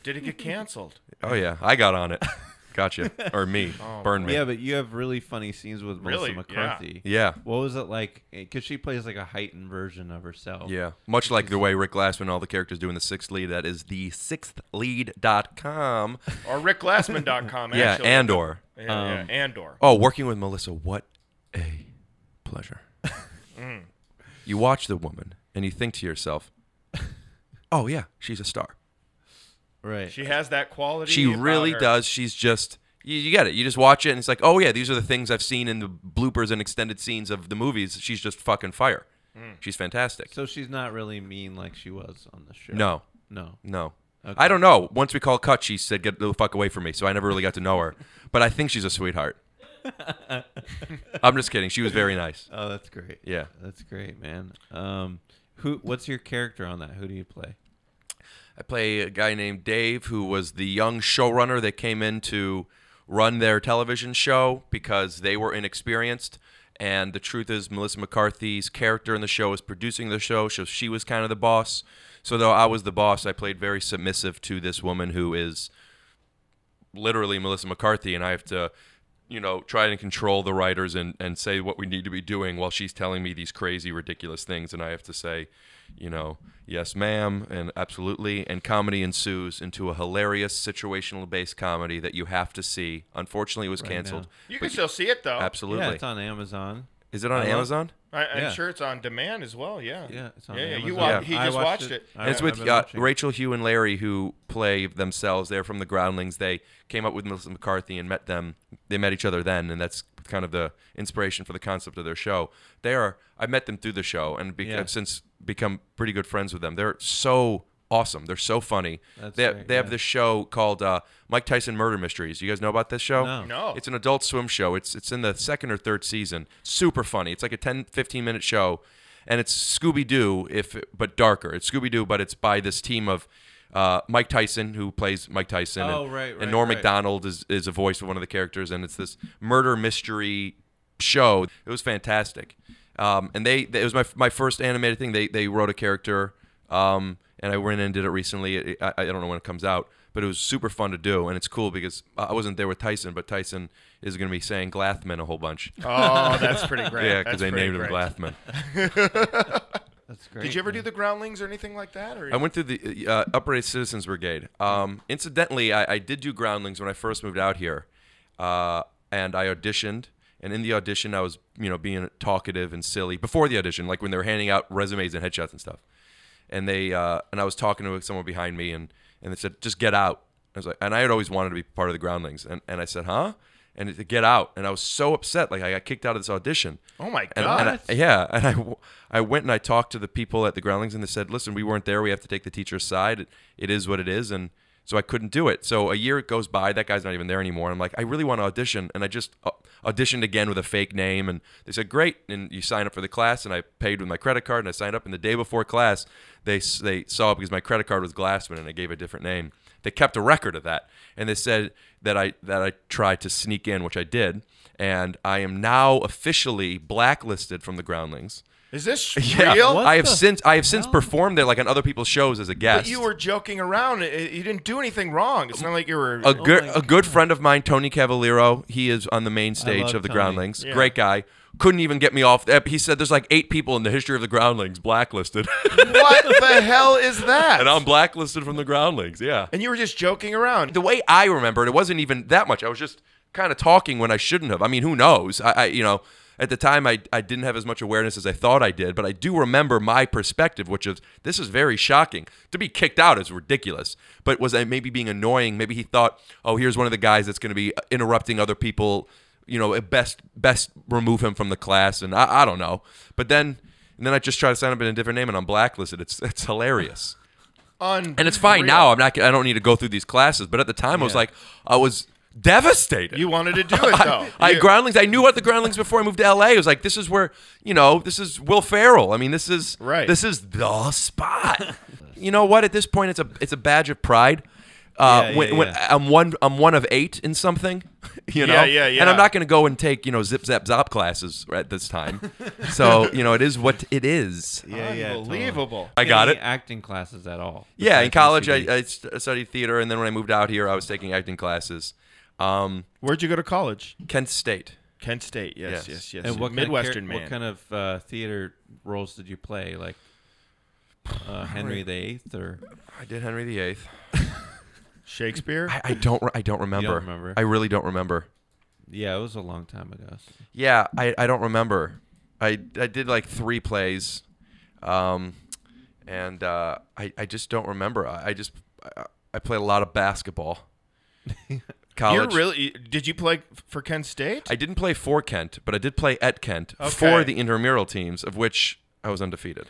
C: Did it get canceled?
H: Oh yeah, I got on it. Gotcha. Or me. Burn me.
E: Yeah, but you have really funny scenes with Melissa
C: Really? Yeah.
E: McCarthy.
H: Yeah.
E: What was it like? Because she plays like a heightened version of herself.
H: Yeah, much like the way Rick Glassman and all the characters do in the sixth lead. That is the sixthlead.com.
C: Or rickglassman.com.
H: Yeah,
C: actually.
H: Andor.
C: Yeah, yeah,
E: Um,
C: Andor.
H: Oh, working with Melissa, what a pleasure. You watch the woman and you think to yourself, oh, yeah, she's a star.
E: Right.
C: She has that quality.
H: She really
C: her.
H: does. She's just, you, you get it. You just watch it and it's like, oh, yeah, these are the things I've seen in the bloopers and extended scenes of the movies. She's just fucking fire. She's fantastic.
E: so she's not really mean like she was on the show.
H: No.
E: No.
H: No.
E: Okay.
H: I don't know. Once we called cut, she said, "Get the fuck away from me." So I never really got to know her, but I think she's a sweetheart. I'm just kidding. She was very nice.
E: Oh, that's great.
H: Yeah.
E: That's great, man. Um, who? What's your character on that? Who do you play?
H: I play a guy named Dave, who was the young showrunner that came in to run their television show because they were inexperienced. And the truth is, Melissa McCarthy's character in the show is producing the show, so she was kind of the boss. So though I was the boss, I played very submissive to this woman who is literally Melissa McCarthy, and I have to, you know, try and control the writers and, and say what we need to be doing while she's telling me these crazy, ridiculous things, and I have to say, you know, yes, ma'am, and absolutely, and comedy ensues into a hilarious situational based comedy that you have to see. Unfortunately, it was
E: Right
H: canceled.
E: now.
C: You can still see it though.
H: Absolutely.
E: Yeah, it's on Amazon.
H: Is it on
E: I love-
H: Amazon?
C: I, I'm
E: Yeah.
C: sure it's on demand as well. Yeah.
E: Yeah, it's on
C: yeah, yeah. You
E: Amazon.
C: wa- He
E: I
C: just watched, it.
E: I-
H: And it's
E: I've
H: with
E: been
H: uh,
E: watching.
H: Rachel, Hugh, and Larry, who play themselves. They're from the Groundlings. They came up with Melissa McCarthy and met them. They met each other then, and that's kind of the inspiration for the concept of their show. They are. I met them through the show, and beca-
E: Yeah.
H: since become pretty good friends with them. They're so awesome. They're so funny.
E: That's
H: they
E: great,
H: they have this show called uh, Mike Tyson Murder Mysteries. You guys know about this show?
E: No.
C: No.
H: It's an adult swim show. It's it's in the second or third season. Super funny. It's like a 10 15 minute show and it's Scooby Doo if but darker. It's Scooby Doo but it's by this team of uh, Mike Tyson who plays Mike Tyson
E: Oh,
H: and,
E: right, right,
H: and Norm
E: right.
H: Macdonald is is a voice of one of the characters and it's this murder mystery show. It was fantastic. Um, and they, they it was my my first animated thing. They they wrote a character um, and I went in and did it recently. It- I, I don't know when it comes out, but it was super fun to do, and it's cool because I wasn't there with Tyson, but Tyson is going to be saying Glathman a whole bunch.
C: Oh, that's pretty great.
H: yeah, because they
C: pretty
H: named him
C: great.
H: Glathman.
E: That's great.
C: Did you ever do the groundlings or anything like that? Or
H: I went through the uh, Upright Citizens Brigade. Um, incidentally, I, I did do Groundlings when I first moved out here, uh, and I auditioned. And in the audition, I was, you know, being talkative and silly before the audition, like when they were handing out resumes and headshots and stuff. And they, uh, and I was talking to someone behind me, and and they said, "Just get out." I was like, and I had always wanted to be part of the Groundlings, and and I said, "Huh?" And to get out, and I was so upset, like I got kicked out of this audition.
C: Oh my
H: And,
C: god!
H: and I, yeah, and I, I went and I talked to the people at the Groundlings, and they said, "Listen, we weren't there. We have to take the teacher's side. It, it is what it is." And so I couldn't do it. So a year goes by. That guy's not even there anymore. I'm like, I really want to audition, and I just uh, auditioned again with a fake name. And they said, "Great." And you sign up for the class, and I paid with my credit card, and I signed up. And the day before class, they they saw because my credit card was Glassman, and I gave a different name. They kept a record of that, and they said that I that I tried to sneak in, which I did, and I am now officially blacklisted from the Groundlings.
C: Is this
H: Yeah,
C: real?
H: I have since I have since performed there like on other people's shows as a guest.
C: But you were joking around. You didn't do anything wrong. It's not like you were.
H: a good
E: my
H: a good friend of mine, Tony Cavalero. He is on the main stage of the
E: Tony.
H: Groundlings.
C: Yeah.
H: Great guy. Couldn't even get me off. eh, He said there's like eight people in the history of the Groundlings blacklisted,
C: what the hell is that?
H: and I'm blacklisted from the Groundlings. Yeah.
C: And you were just joking around.
H: the way I remember it, it wasn't even that much. I was just kind of talking when I shouldn't have. I mean, who knows? I, I you know, at the time I, I didn't have as much awareness as I thought I did, but I do remember my perspective, which is this is very shocking. To be kicked out is ridiculous. But was I maybe being annoying? Maybe he thought, oh, here's one of the guys that's going to be uh, interrupting other people. You know, best best remove him from the class, and I, I don't know. But then and then I just try to sign up in a different name, and I'm blacklisted. It's it's hilarious.
C: Un-
H: And it's fine now. I'm not. I don't need to go through these classes. But at the time, I was like, I was devastated.
C: You wanted to do it though.
H: I, I
C: You-
H: groundlings. I knew what the groundlings before I moved to LA. I was like, this is where you know, this is Will Ferrell. I mean, this is
C: Right.
H: This is the spot. you know what? At this point, it's a it's a badge of pride. Uh,
E: Yeah,
H: when,
E: yeah,
H: when. I'm one, I'm one of eight in something, you know.
C: Yeah, yeah,
H: And. I'm not going to go and take you know zip zap zop classes at this time. so you know, it is what it is.
E: Yeah, yeah. totally.
C: Unbelievable.
H: I got
E: Any
H: it.
E: acting classes at all?
H: Yeah, in college, I, I studied theater, and then when I moved out here, I was taking acting classes. Um,
C: Where'd you go to college?
H: Kent State.
C: Kent State. Yes,
H: Yes.
C: yes, yes.
E: And what
C: Midwestern
E: kind of,
C: man.
E: What kind of uh, theater roles did you play? Like uh, Henry VIII or
H: I did Henry VIII.
C: Shakespeare.
H: I, I don't. re- I don't remember.
E: remember?
H: I really don't remember.
E: yeah, it was a long time ago. so-
H: Yeah, I, I don't remember. I I did like three plays, um, and uh, I I just don't remember. I, I just I, I played a lot of basketball.
C: You're
H: College.
C: really? Did you play for Kent State?
H: I didn't play for Kent, but I did play at Kent
C: Okay.
H: for the intramural teams, of which I was undefeated.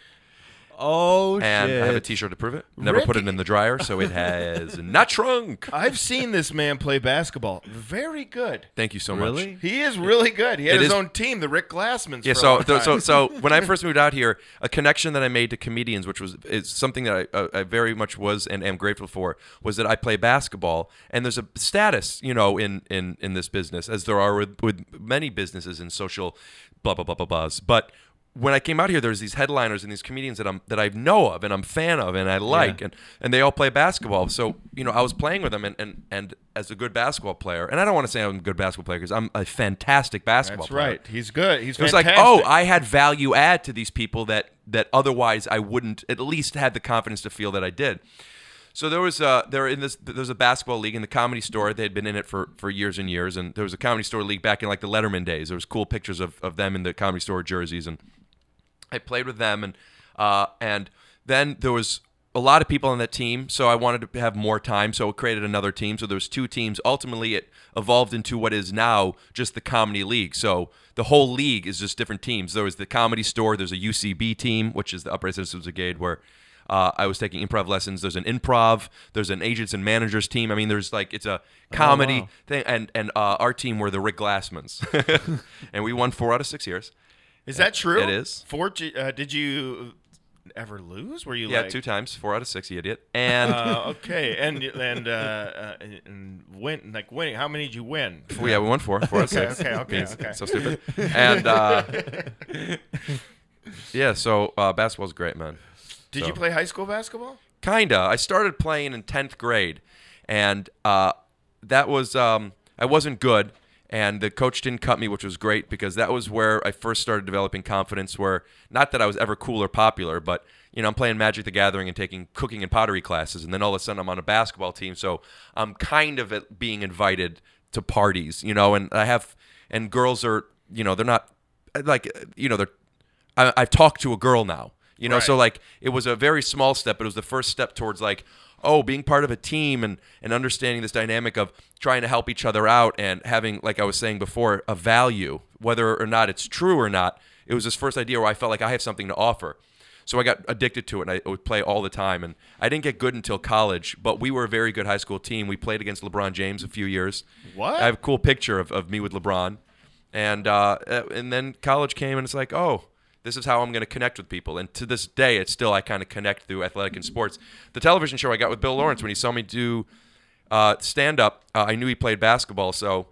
E: Oh
H: and I have a T-shirt to prove it. Never put it in the dryer, so it has not shrunk.
C: I've seen this man play basketball. Very good.
H: Thank you so
E: Really?
H: much.
C: He is really good. He had
H: It
C: his
H: is-
C: own team, the Rick Glassmans.
H: Yeah,
C: for
H: so
C: long
H: so, so so when I first moved out here, a connection that I made to comedians, which was is something that I, uh, I very much was and am grateful for, was that I play basketball, and there's a status, you know, in in in this business, as there are with, with many businesses in social, blah blah blah blah blahs, But when I came out here, there's these headliners and these comedians that I'm that I know of and I'm fan of and I like,
E: Yeah.
H: and and they all play basketball. So you know, I was playing with them, and and and as a good basketball player, and I don't want to say I'm a good basketball player because I'm a fantastic basketball
C: That's
H: player.
C: right. He's good. He's
H: It was
C: fantastic.
H: like, oh, I had value add to these people that that otherwise I wouldn't at least had the confidence to feel that I did. So there was uh there in this there's a basketball league in the comedy store. They had been in it for for years and years, and there was a comedy store league back in like the Letterman days. There was cool pictures of, of them in the comedy store jerseys, and I played with them, and uh and then there was a lot of people on that team, so I wanted to have more time, so I created another team. So there was two teams. Ultimately, it evolved into what is now just the comedy league. So the whole league is just different teams. There was the comedy store. There's a UCB team, which is the Upright Citizens Brigade, where uh, I was taking improv lessons. There's an improv. There's an agents and managers team. I mean, there's like it's a comedy
E: wow.
H: thing, and and uh, our team were the Rick Glassmans, and we won four out of six years.
C: Is that true?
H: it is.
C: Four, uh, did you ever lose? Were you
H: Yeah,
C: like
H: two times, four out of six, you idiot. And
C: Uh, okay, and and uh, uh, and win like winning. How many did you win?
H: Well, yeah, we won four. Four out of
C: Okay,
H: six.
C: okay, okay, okay.
H: So stupid. And uh, yeah, so uh, basketball's great, man.
C: Did
H: So-
C: you play high school basketball?
H: Kinda. I started playing in tenth grade, and uh, that was um, I wasn't good, and the coach didn't cut me, which was great because that was where I first started developing confidence. Where not that I was ever cool or popular, but you know I'm playing Magic the Gathering and taking cooking and pottery classes, and then all of a sudden I'm on a basketball team, so I'm kind of being invited to parties, you know, and I have and girls are you know they're not like you know they're I, I've talked to a girl now, you know, so like it was a very small step, but it was the first step towards like, oh, being part of a team and and understanding this dynamic of trying to help each other out and having, like I was saying before, a value, whether or not it's true or not. It was this first idea where I felt like I have something to offer. So I got addicted to it, and I would play all the time. And I didn't get good until college, but we were a very good high school team. We played against LeBron James a few years.
C: What?
H: I have a cool picture of, of me with LeBron, and uh, uh, and then college came, and it's like, oh, this is how I'm going to connect with people. And to this day, it's still I kind of connect through athletic and sports. The television show I got with Bill Lawrence when he saw me do uh, stand up, uh, I knew he played basketball, so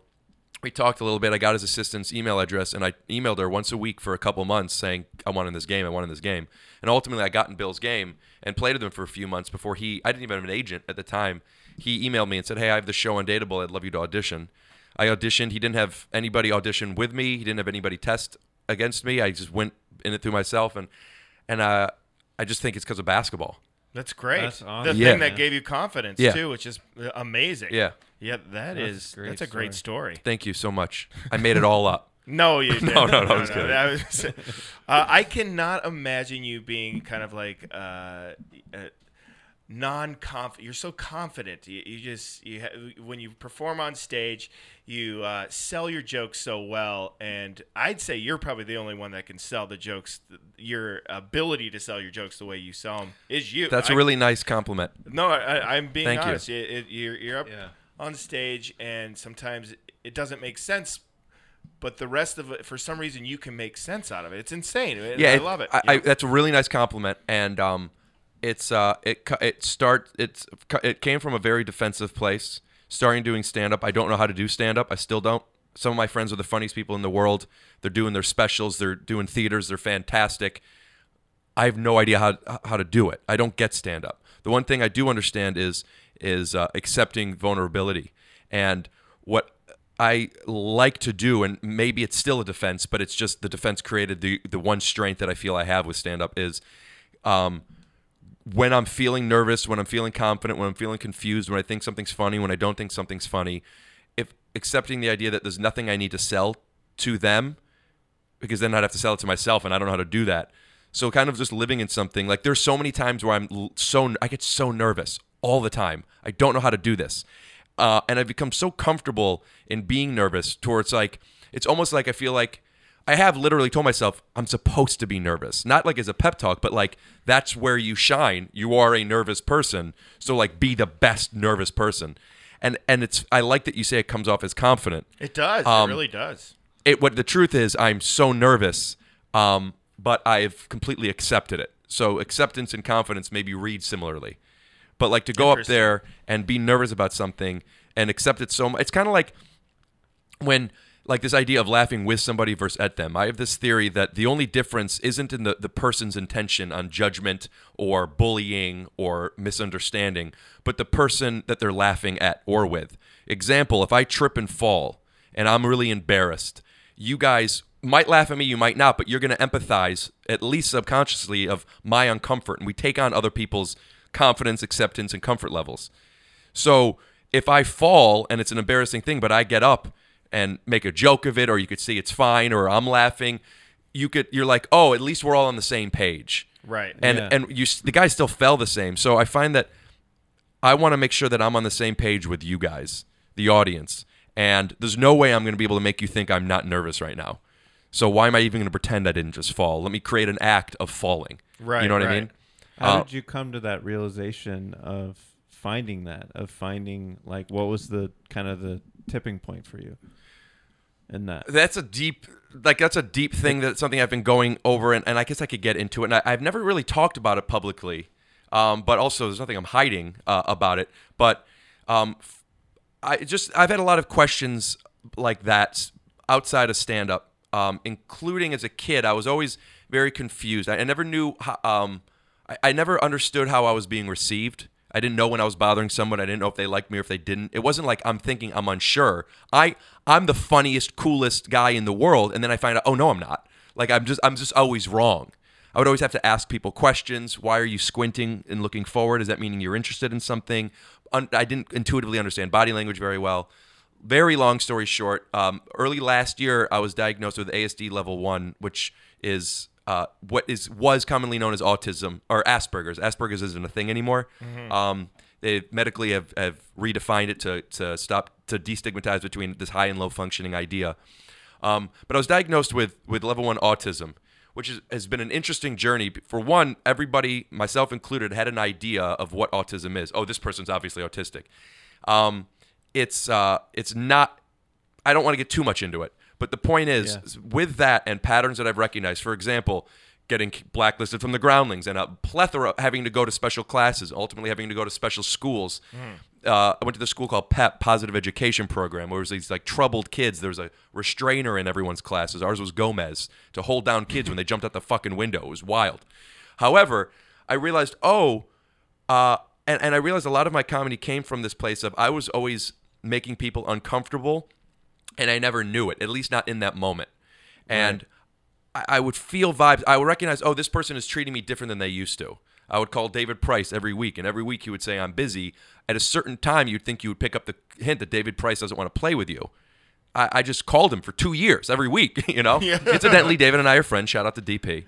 H: we talked a little bit. I got his assistant's email address, and I emailed her once a week for a couple months saying, I want in this game, I want in this game. And ultimately, I got in Bill's game and played with him for a few months before he, I didn't even have an agent at the time. He emailed me and said, Hey, I have the show Undateable. I'd love you to audition. I auditioned. He didn't have anybody audition with me, he didn't have anybody test against me. I just went in it through myself, and, and uh, I just think it's because of basketball.
C: That's great.
E: That's
C: The
E: awesome.
C: thing that gave you confidence
H: Yeah.
C: too, which is amazing.
H: Yeah.
C: Yeah, that
E: That's
C: is
E: a great
C: that's a great story.
H: Thank you so much. I made it all up.
C: No, you didn't.
H: no, no, I was kidding.
C: That was- uh, I cannot imagine you being kind of like uh, uh, non-confident. You're so confident. You, you just you ha- when you perform on stage, you uh, sell your jokes so well, and I'd say you're probably the only one that can sell the jokes. Your ability to sell your jokes the way you sell them is you.
H: That's
C: a
H: a really nice compliment.
C: no. I, I'm being
H: Thank you.
C: honest. It, it, you're, you're up.
E: Yeah.
C: on stage, and sometimes it doesn't make sense. But the rest of it, for some reason, you can make sense out of it. It's insane.
H: yeah,
C: I
H: it-
C: love it.
H: I,
C: you
H: I, that's a really nice compliment, and um, it's uh, it it start it's it came from a very defensive place. Starting doing stand up, I don't know how to do stand up. I still don't. Some of my friends are the funniest people in the world. They're doing their specials. They're doing theaters. They're fantastic. I have no idea how how to do it. I don't get stand up. The one thing I do understand is is uh, accepting vulnerability, and what I like to do, and maybe it's still a defense, but it's just the defense created the the one strength that I feel I have with stand up is. Um, when I'm feeling nervous, when I'm feeling confident, when I'm feeling confused, when I think something's funny, when I don't think something's funny, if accepting the idea that there's nothing I need to sell to them, because then I'd have to sell it to myself, and I don't know how to do that. So kind of just living in something like there's so many times where I'm so I get so nervous all the time. I don't know how to do this, uh, and I've become so comfortable in being nervous towards like it's almost like I feel like I have literally told myself I'm supposed to be nervous. Not like as a pep talk, but like that's where you shine. You are a nervous person. So like be the best nervous person. And and it's I like that you say it comes off as confident.
C: it does.
H: um,
C: it really does.
H: It what the truth is I'm so nervous, um, but I've completely accepted it. So acceptance and confidence maybe read similarly. But like to go up there and be nervous about something and accept it so much it's kind of like when like this idea of laughing with somebody versus at them. I have this theory that the only difference isn't in the, the person's intention on judgment or bullying or misunderstanding, but the person that they're laughing at or with. Example, if I trip and fall and I'm really embarrassed, you guys might laugh at me, you might not, but you're going to empathize, at least subconsciously, of my uncomfort. And we take on other people's confidence, acceptance, and comfort levels. So if I fall and it's an embarrassing thing, but I get up and make a joke of it, or you could see it's fine, or I'm laughing, you could you're like, oh, at least we're all on the same page,
C: Right.
H: And
E: Yeah.
H: and you the guy still fell the same. So I find that I want to make sure that I'm on the same page with you guys, the audience, and there's no way I'm going to be able to make you think I'm not nervous right now. So why am I even going to pretend I didn't just fall? Let me create an act of falling.
C: Right,
H: You know what I mean?
E: How
H: Uh,
E: did you come to that realization of finding that? Of finding like what was the kind of the tipping point for you in that?
H: that's a deep like that's a deep thing that's something i've been going over and, and i guess i could get into it and I, i've never really talked about it publicly um, but also there's nothing i'm hiding uh, about it but um, i just i've had a lot of questions like that outside of stand up um, including as a kid i was always very confused i, I never knew how, um, I, I never understood how i was being received I didn't know when I was bothering someone. I didn't know if they liked me or if they didn't. It wasn't like I'm thinking I'm unsure. I I'm the funniest, coolest guy in the world, and then I find out, oh no, I'm not. Like I'm just I'm just always wrong. I would always have to ask people questions. Why are you squinting and looking forward? Is that meaning you're interested in something? I didn't intuitively understand body language very well. Very long story short, um, early last year I was diagnosed with ASD level one, which is uh, what is was commonly known as autism or Asperger's. Asperger's isn't a thing anymore. Um, they medically have, have redefined it to, to stop to destigmatize between this high and low functioning idea. Um, but I was diagnosed with with level one autism, which is, has been an interesting journey. For one, everybody, myself included, had an idea of what autism is. Oh, this person's obviously autistic. Um, it's uh, it's not. I don't want to get too much into it, but the point is,
E: Yeah.
H: with that and patterns that I've recognized. For example, getting blacklisted from the Groundlings and a plethora having to go to special classes, ultimately having to go to special schools. Uh, I went to the school called PEP, Positive Education Program, where it was these like troubled kids. There was a restrainer in everyone's classes. Ours was Gomez to hold down kids when they jumped out the fucking window. It was wild. However, I realized, oh, uh, and, and I realized a lot of my comedy came from this place of I was always making people uncomfortable, and I never knew it, at least not in that moment. And I, I would feel vibes. I would recognize, oh, this person is treating me different than they used to. I would call David Price every week, and every week he would say, I'm busy. At a certain time, you'd think you would pick up the hint that David Price doesn't want to play with you. I, I just called him for two years every week, you know? Incidentally, David and I are friends. Shout out to DP.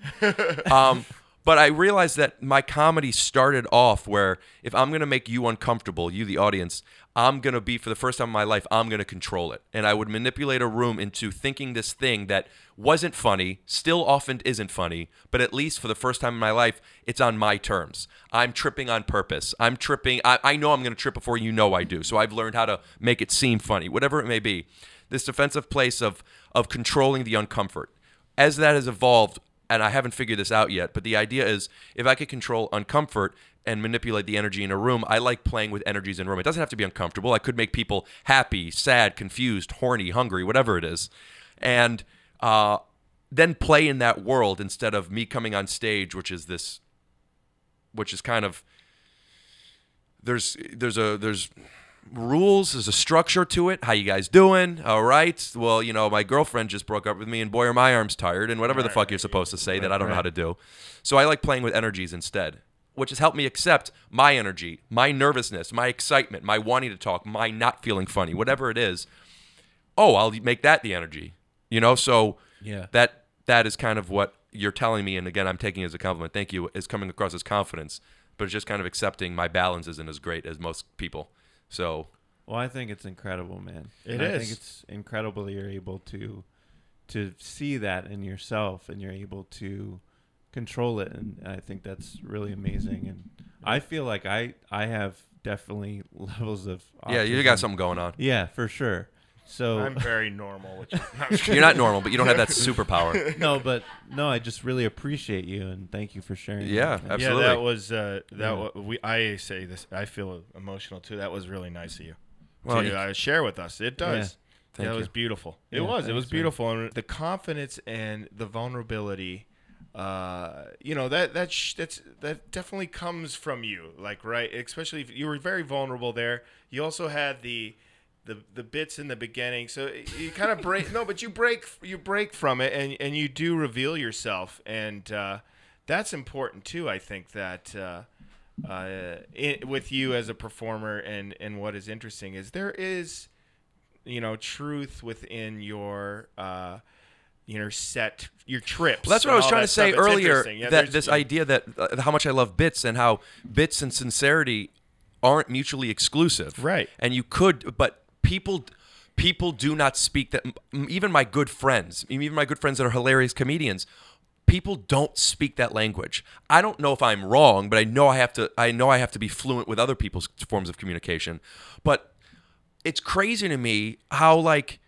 H: Um, but I realized that my comedy started off where if I'm going to make you uncomfortable, you, the audience, I'm going to be, for the first time in my life, I'm going to control it. And I would manipulate a room into thinking this thing that wasn't funny, still often isn't funny, but at least for the first time in my life, it's on my terms. I'm tripping on purpose. I'm tripping. I, I know I'm going to trip before you know I do. So I've learned how to make it seem funny, whatever it may be. This defensive place of, of controlling the uncomfort. As that has evolved, and I haven't figured this out yet, but the idea is if I could control uncomfort and manipulate the energy in a room, I like playing with energies in a room. It doesn't have to be uncomfortable. I could make people happy, sad, confused, horny, hungry, whatever it is. And uh, then play in that world instead of me coming on stage, which is this, which is kind of, there's, there's a, there's, rules there's a structure to it. How you guys doing? All right. Well you know my girlfriend just broke up with me and boy are my arms tired and whatever the fuck you're supposed to say that i don't know how to do. So i like playing with energies instead which has helped me accept my energy my nervousness my excitement my wanting to talk my not feeling funny whatever it is. Oh i'll make that the energy you know? So
E: Yeah.
H: that that is kind of what you're telling me and again i'm taking it as a compliment. Thank you. Is coming across as confidence but it's just kind of accepting my balance isn't as great as most people. So
E: Well, I think it's incredible, man.
C: It
E: And I think it's incredible that you're able to to see that in yourself and you're able to control it and I think that's really amazing and I feel like I I have definitely levels of
H: yeah you got something going on
E: Yeah, for sure. So
C: I'm very normal. Which is, I'm just
H: you're not normal but you don't have that superpower
E: no, but no, I just really appreciate you and thank you for sharing.
H: Yeah,
E: that.
H: absolutely.
C: Yeah, that was uh, that.
E: Yeah.
C: wa- we I say this. I feel emotional too. That was really nice of you
H: Well,
C: to
H: you-
C: uh, share with us. It does.
H: Thank
C: that
H: you.
C: was beautiful. It
E: Yeah,
C: was. It was
E: thanks, man.
C: beautiful, and the confidence and the vulnerability. Uh, you know that that sh- that's that definitely comes from you. Like right, especially if you were very vulnerable there. You also had the. The, the bits in the beginning so you kind of break no but you break you break from it and, and you do reveal yourself and uh, that's important too i think that uh, uh, in, with you as a performer and and what is interesting is there is you know truth within your uh know set your trips
H: Well, that's what I was trying to say
C: stuff.
H: Earlier.
C: Yeah,
H: that this idea that uh, how much I love bits and how bits and sincerity aren't mutually exclusive.
C: Right.
H: And you could, but people people do not speak that. m- Even my good friends, even my good friends that are hilarious comedians. People don't speak that language. I don't know if I'm wrong, but I know I have to. I know I have to be fluent with other people's forms of communication. But it's crazy to me how like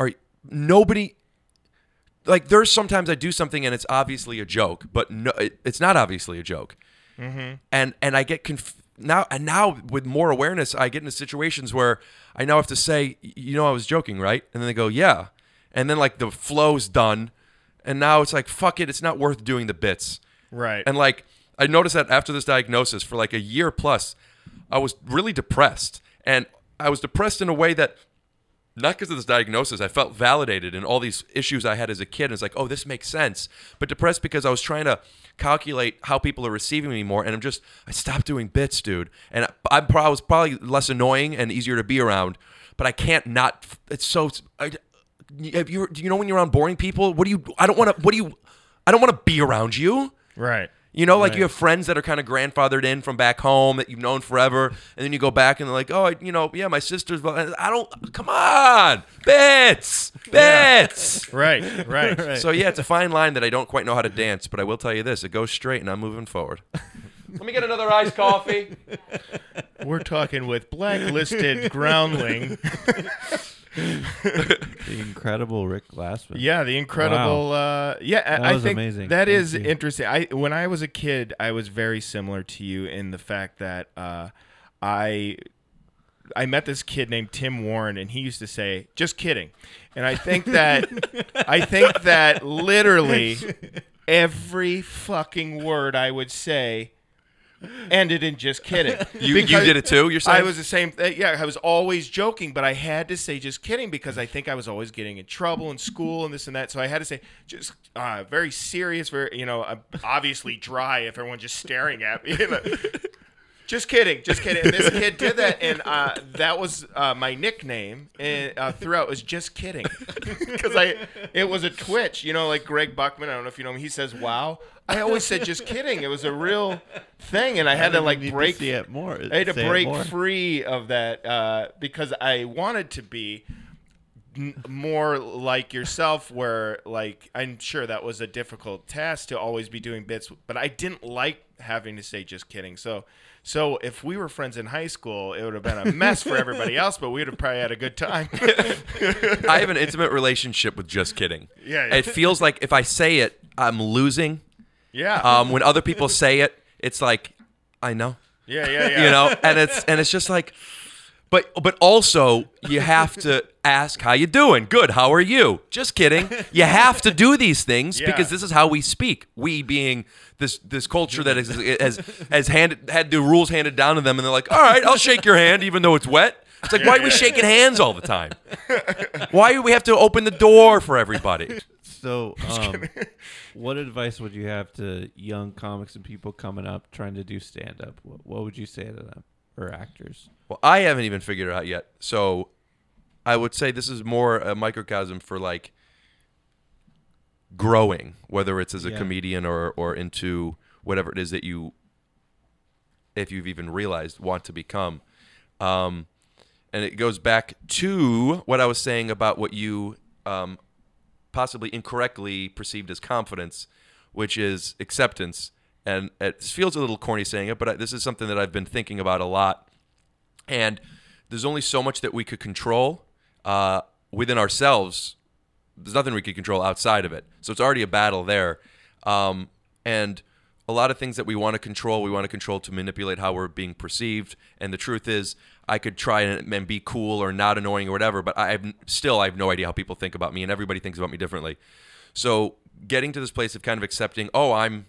H: are nobody like there's sometimes I do something and it's obviously a joke, but no, it, it's not obviously a joke. Mm-hmm. And and I get conf- now and now with more awareness, I get into situations where I now have to say, you know, I was joking, right? And then they go, yeah, and then like the flow's done, and now it's like, fuck it, it's not worth doing the bits.
C: right
H: And like I noticed that after this diagnosis, for like a year plus, I was really depressed, and I was depressed in a way that not because of this diagnosis. I felt validated in all these issues I had as a kid. And it's like, oh, this makes sense. But depressed because I was trying to calculate how people are receiving me more. And I'm just, I stopped doing bits, dude. And I, I was probably less annoying and easier to be around. But I can't not. It's so. I, have you, do you know when you're around boring people? What do you? I don't want to. What do you? I don't want to be around you.
C: right
H: You know, like you have friends that are kind of grandfathered in from back home that you've known forever, and then you go back and they're like, "Oh, I- you know, yeah, my sister's." but I don't. Come on, bits, bits.
C: right right
H: So yeah, it's a fine line that I don't quite know how to dance, but I will tell you this: it goes straight, and I'm moving forward. Let me get another iced coffee.
C: we're talking with blacklisted groundling
E: The incredible Rick Glassman.
C: Yeah, the incredible. Uh, yeah, I-
E: That
C: I
E: was
C: think
E: amazing.
C: that
E: Thank
C: is
E: you.
C: interesting. I when I was a kid, I was very similar to you in the fact that uh, I I met this kid named Tim Warren, and he used to say, "Just kidding," and I think that I think that literally every fucking word I would say ended in "just kidding."
H: You you did it too. You're saying
C: I was the same. Th- yeah, I was always joking, but I had to say just kidding because I think I was always getting in trouble in school and this and that. So I had to say just uh, very serious, very you know, uh, obviously dry if everyone's just staring at me. Just kidding, just kidding. And this kid did that, and uh, that was uh, my nickname and, uh, throughout. Was just kidding, because I it was a twitch. You know, like Greg Buckman. I don't know if you know him. He says "wow." I always said just kidding. It was a real thing, and I had to like
E: need to
C: break.
E: see it more.
C: I had to break free of that uh, because I wanted to be n- more like yourself where like i'm sure that was a difficult task to always be doing bits but i didn't like having to say just kidding so so if we were friends in high school it would have been a mess for everybody else but we would have probably had a good time
H: I have an intimate relationship with just kidding.
C: Yeah, yeah.
H: It feels like if I say it, I'm losing.
C: yeah
H: Um, when other people say it, it's like I know.
C: yeah yeah yeah
H: you know and it's and it's just like but but also you have to ask how you doing? Good how are you? Just kidding. You have to do these things
C: Yeah.
H: because this is how we speak. We being this this culture that is, has has handed had the rules handed down to them and they're like all right i'll shake your hand even though it's wet. It's like why are we shaking hands all the time? Why do we have to open the door for everybody?
E: So, um, what advice would you have to young comics and people coming up trying to do stand up? What, what would you say to them or actors?
H: Well, I haven't even figured it out yet. So I would say this is more a microcosm for like growing, whether it's as a
E: Yeah.
H: comedian or or into whatever it is that you if you've even realized want to become. Um and it goes back to what I was saying about what you um, possibly incorrectly perceived as confidence, which is acceptance. And it feels a little corny saying it, but I, this is something that I've been thinking about a lot. And there's only so much that we could control uh, within ourselves. There's nothing we could control outside of it. So it's already a battle there. Um, and a lot of things that we want to control, we want to control to manipulate how we're being perceived. And the truth is, I could try and, and be cool or not annoying or whatever, but I have still I have no idea how people think about me, and everybody thinks about me differently. So getting to this place of kind of accepting, oh, I'm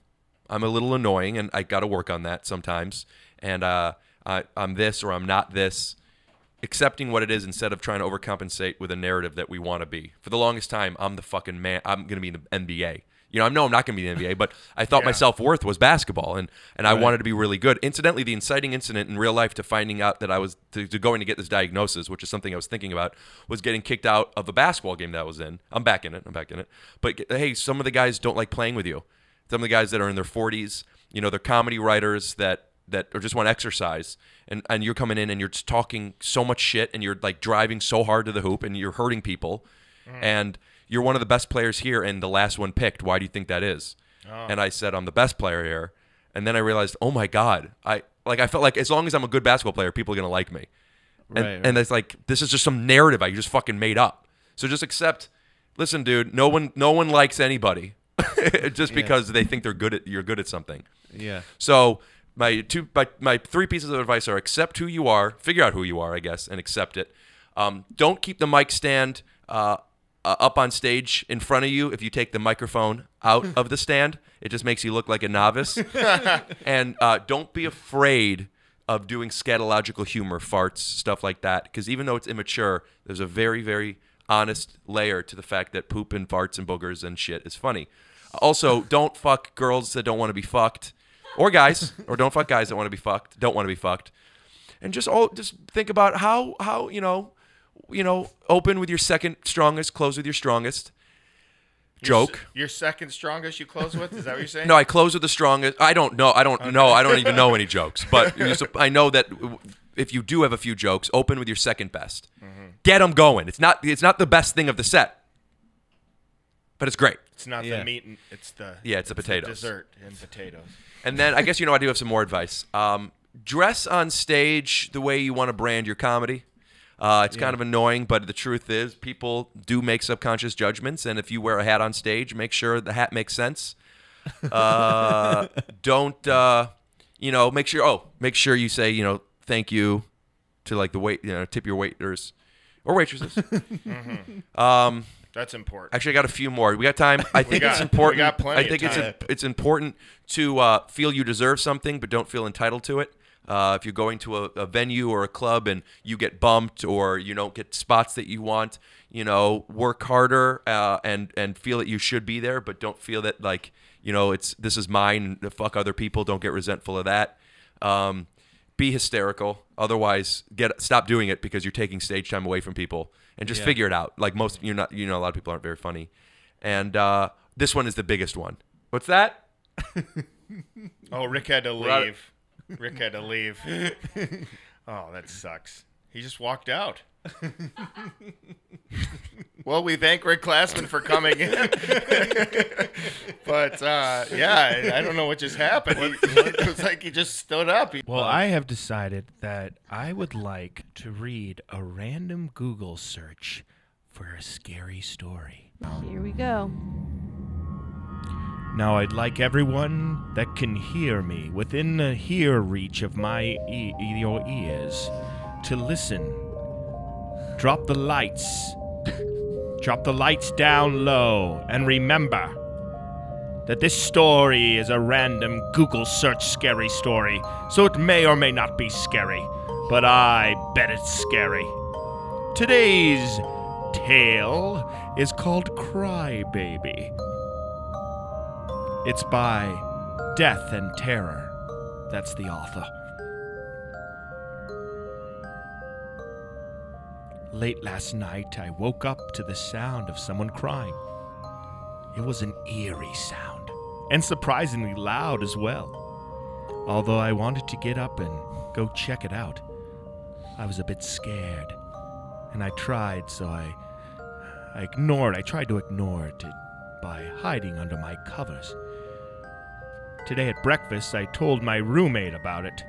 H: I'm a little annoying, and I got to work on that sometimes, and uh, I, I'm this or I'm not this. Accepting what it is instead of trying to overcompensate with a narrative that we want to be. For the longest time, I'm the fucking man. I'm gonna be in the NBA. You know, I know I'm not going to be in the NBA, but I thought my self worth was basketball, and and I wanted to be really good. Incidentally, the inciting incident in real life to finding out that I was to, to going to get this diagnosis, which is something I was thinking about, was getting kicked out of a basketball game that I was in. I'm back in it. I'm back in it. But hey, some of the guys don't like playing with you. Some of the guys that are in their 40s, you know, they're comedy writers that that or just want exercise. And and you're coming in and you're talking so much shit and you're like driving so hard to the hoop and you're hurting people. Mm. And you're one of the best players here and the last one picked. Why do you think that is? Oh. And i said i'm the best player here. And then i realized oh my god i like i felt like as long as i'm a good basketball player people are going to like me. And,
E: Right, right.
H: and it's like this is just some narrative i just fucking made up. So just accept listen dude no one no one likes anybody just because they think they're good at you're good at something
E: Yeah.
H: so my two my, my three pieces of advice are accept who you are, figure out who you are, I guess, and accept it. Um, don't keep the mic stand uh, uh, up on stage in front of you if you take the microphone out of the stand. It just makes you look like a novice. and uh, don't be afraid of doing scatological humor, farts, stuff like that, because even though it's immature, there's a very, very honest layer to the fact that poop and farts and boogers and shit is funny. Also, don't fuck girls that don't want to be fucked, or guys, or don't fuck guys that want to be fucked, don't want to be fucked, and just all just think about how how you know, you know, open with your second strongest, close with your strongest. Joke.
C: Your second strongest you close with? Is that what you're saying?
H: No, I close with the strongest. I don't know. I don't know. I don't even know any jokes. But I know that if you do have a few jokes, open with your second best. Get them going. It's not. It's not the best thing of the set, but it's great.
C: It's not
E: Yeah.
C: the meat. And, it's the
H: Yeah, it's the potatoes.
C: dessert and potatoes.
H: And then I guess you know I do have some more advice. Um, dress on stage the way you want to brand your comedy. Uh, it's kind of annoying, but the truth is, people do make subconscious judgments, and if you wear a hat on stage, make sure the hat makes sense. Uh, don't uh, you know? Make sure. Oh, make sure you say you know thank you to like the wait. You know, tip your waiters or waitresses. um,
C: That's important.
H: Actually, I got a few more. We got time. I think
C: got-
H: it's
C: we
H: important.
C: got plenty
H: I think it's it's important to uh, feel you deserve something, but don't feel entitled to it. Uh, if you're going to a, a venue or a club and you get bumped or you don't get spots that you want, you know, work harder uh, and and feel that you should be there, but don't feel that like you know it's this is mine. Fuck other people. Don't get resentful of that. Um, be hysterical. Otherwise, get stop doing it because you're taking stage time away from people, and just
E: Yeah.
H: figure it out. Like most, you're not. You know, a lot of people aren't very funny, and uh, this one is the biggest one. What's that?
C: Oh, Rick had to leave. Rick had to leave. Oh, that sucks. He just walked out. well, we thank Rick Glassman for coming in. but uh, yeah, I, I don't know what just happened. He- it was like he just stood up. Well, I have decided that I would like to read a random Google search for a scary story.
F: Here we go.
C: Now, I'd like everyone that can hear me within the hear reach of my e- your ears to listen. Drop the lights. Drop the lights down low. And remember that this story is a random Google search scary story, so it may or may not be scary, but I bet it's scary. Today's tale is called Crybaby. It's by Death and Terror. That's the author. Late last night, I woke up to the sound of someone crying. It was an eerie sound, and surprisingly loud as well. Although I wanted to get up and go check it out, I was a bit scared, and I tried, so I, I ignored. I tried to ignore it by hiding under my covers. Today at breakfast, I told my roommate about it.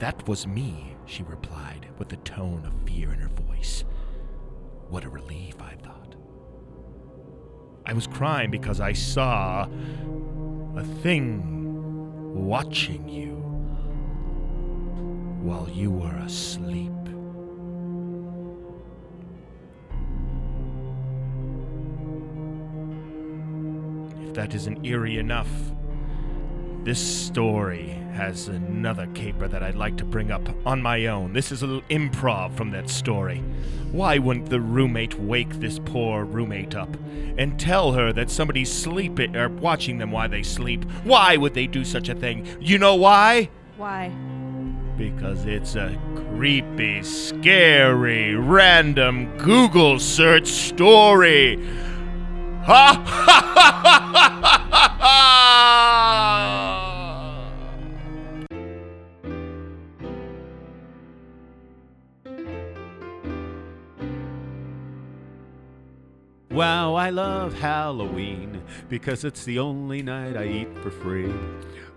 C: That was me, she replied, with a tone of fear in her voice. What a relief, I thought. I was crying because I saw a thing watching you while you were asleep. If that isn't eerie enough, this story has another caper that I'd like to bring up on my own. This is a little improv from that story. Why wouldn't the roommate wake this poor roommate up and tell her that somebody's sleeping or watching them while they sleep? Why would they do such a thing? You know why?
F: Why?
C: Because it's a creepy, scary, random Google search story.
I: Wow, I love Halloween because it's the only night I eat for free.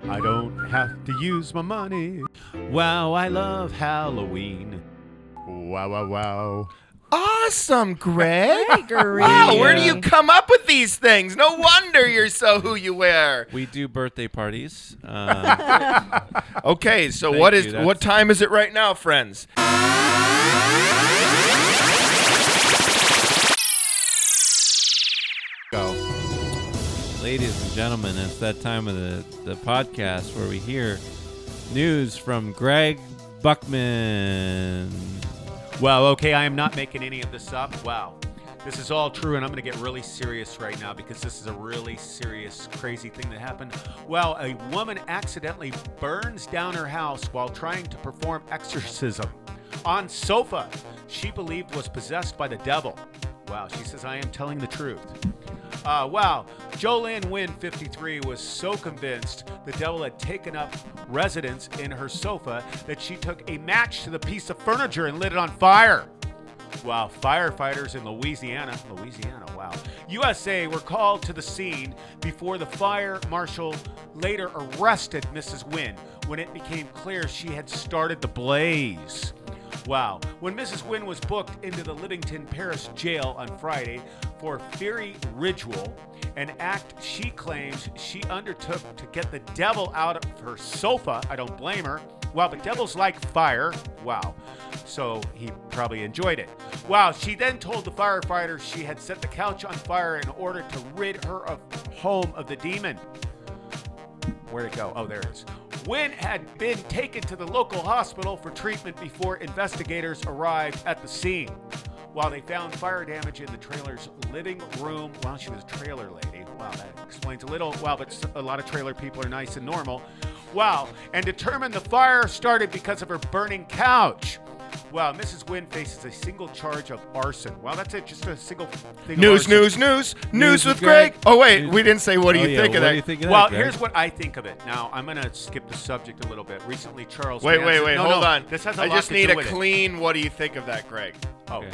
I: I don't have to use my money. Wow, I love Halloween. Wow, wow, wow.
C: Awesome, Greg.
F: Great.
C: Wow, where do you come up with these things? No wonder you're so who you wear.
E: We do birthday parties. Um,
C: Okay, so
E: Thank
C: what
E: you,
C: is
E: that's-
C: what time is it right now, friends?
I: Go.
E: ladies and gentlemen, it's that time of the, the podcast where we hear news from Greg Buckman.
I: Well, okay, I am not making any of this up. Wow. This is all true, and I'm going to get really serious right now because this is a really serious, crazy thing that happened. Well, a woman accidentally burns down her house while trying to perform exorcism on sofa she believed was possessed by the devil. Wow, she says, I am telling the truth. Uh, wow, Jolene Wynn, 53, was so convinced the devil had taken up residence in her sofa that she took a match to the piece of furniture and lit it on fire. Wow, firefighters in Louisiana, Louisiana, wow. USA were called to the scene before the fire marshal later arrested Mrs. Wynn when it became clear she had started the blaze. Wow. When Mrs. Wynn was booked into the Livingston Parish jail on Friday for Fury Ritual, an act she claims she undertook to get the devil out of her sofa, I don't blame her. Wow, but devils like fire. Wow. So he probably enjoyed it. Wow, she then told the firefighters she had set the couch on fire in order to rid her of home of the demon. Where'd it go? Oh, there it is. Wynn had been taken to the local hospital for treatment before investigators arrived at the scene. While they found fire damage in the trailer's living room, well, she was a trailer lady. Wow, that explains a little. Wow, but a lot of trailer people are nice and normal. Wow, and determined the fire started because of her burning couch. Wow, Mrs. Wynn faces a single charge of arson. Wow, that's it. Just a single thing. of
C: News, news, news, news with Greg. Oh wait, we didn't say what do
E: Oh,
C: you
E: yeah,
C: think of
E: what
C: that?
E: do you think of
I: Well,
E: that, Greg?
I: here's what I think of it. Now, I'm going to skip the subject a little bit. Recently, Charles.
C: Wait, wait,
I: Manson-
C: wait,
I: No,
C: hold
I: no,
C: on.
I: This has a
C: I
I: lot
C: just
I: to
C: need
I: do
C: a
I: with it.
C: clean. What do you think of that, Greg?
I: Oh.
E: Okay.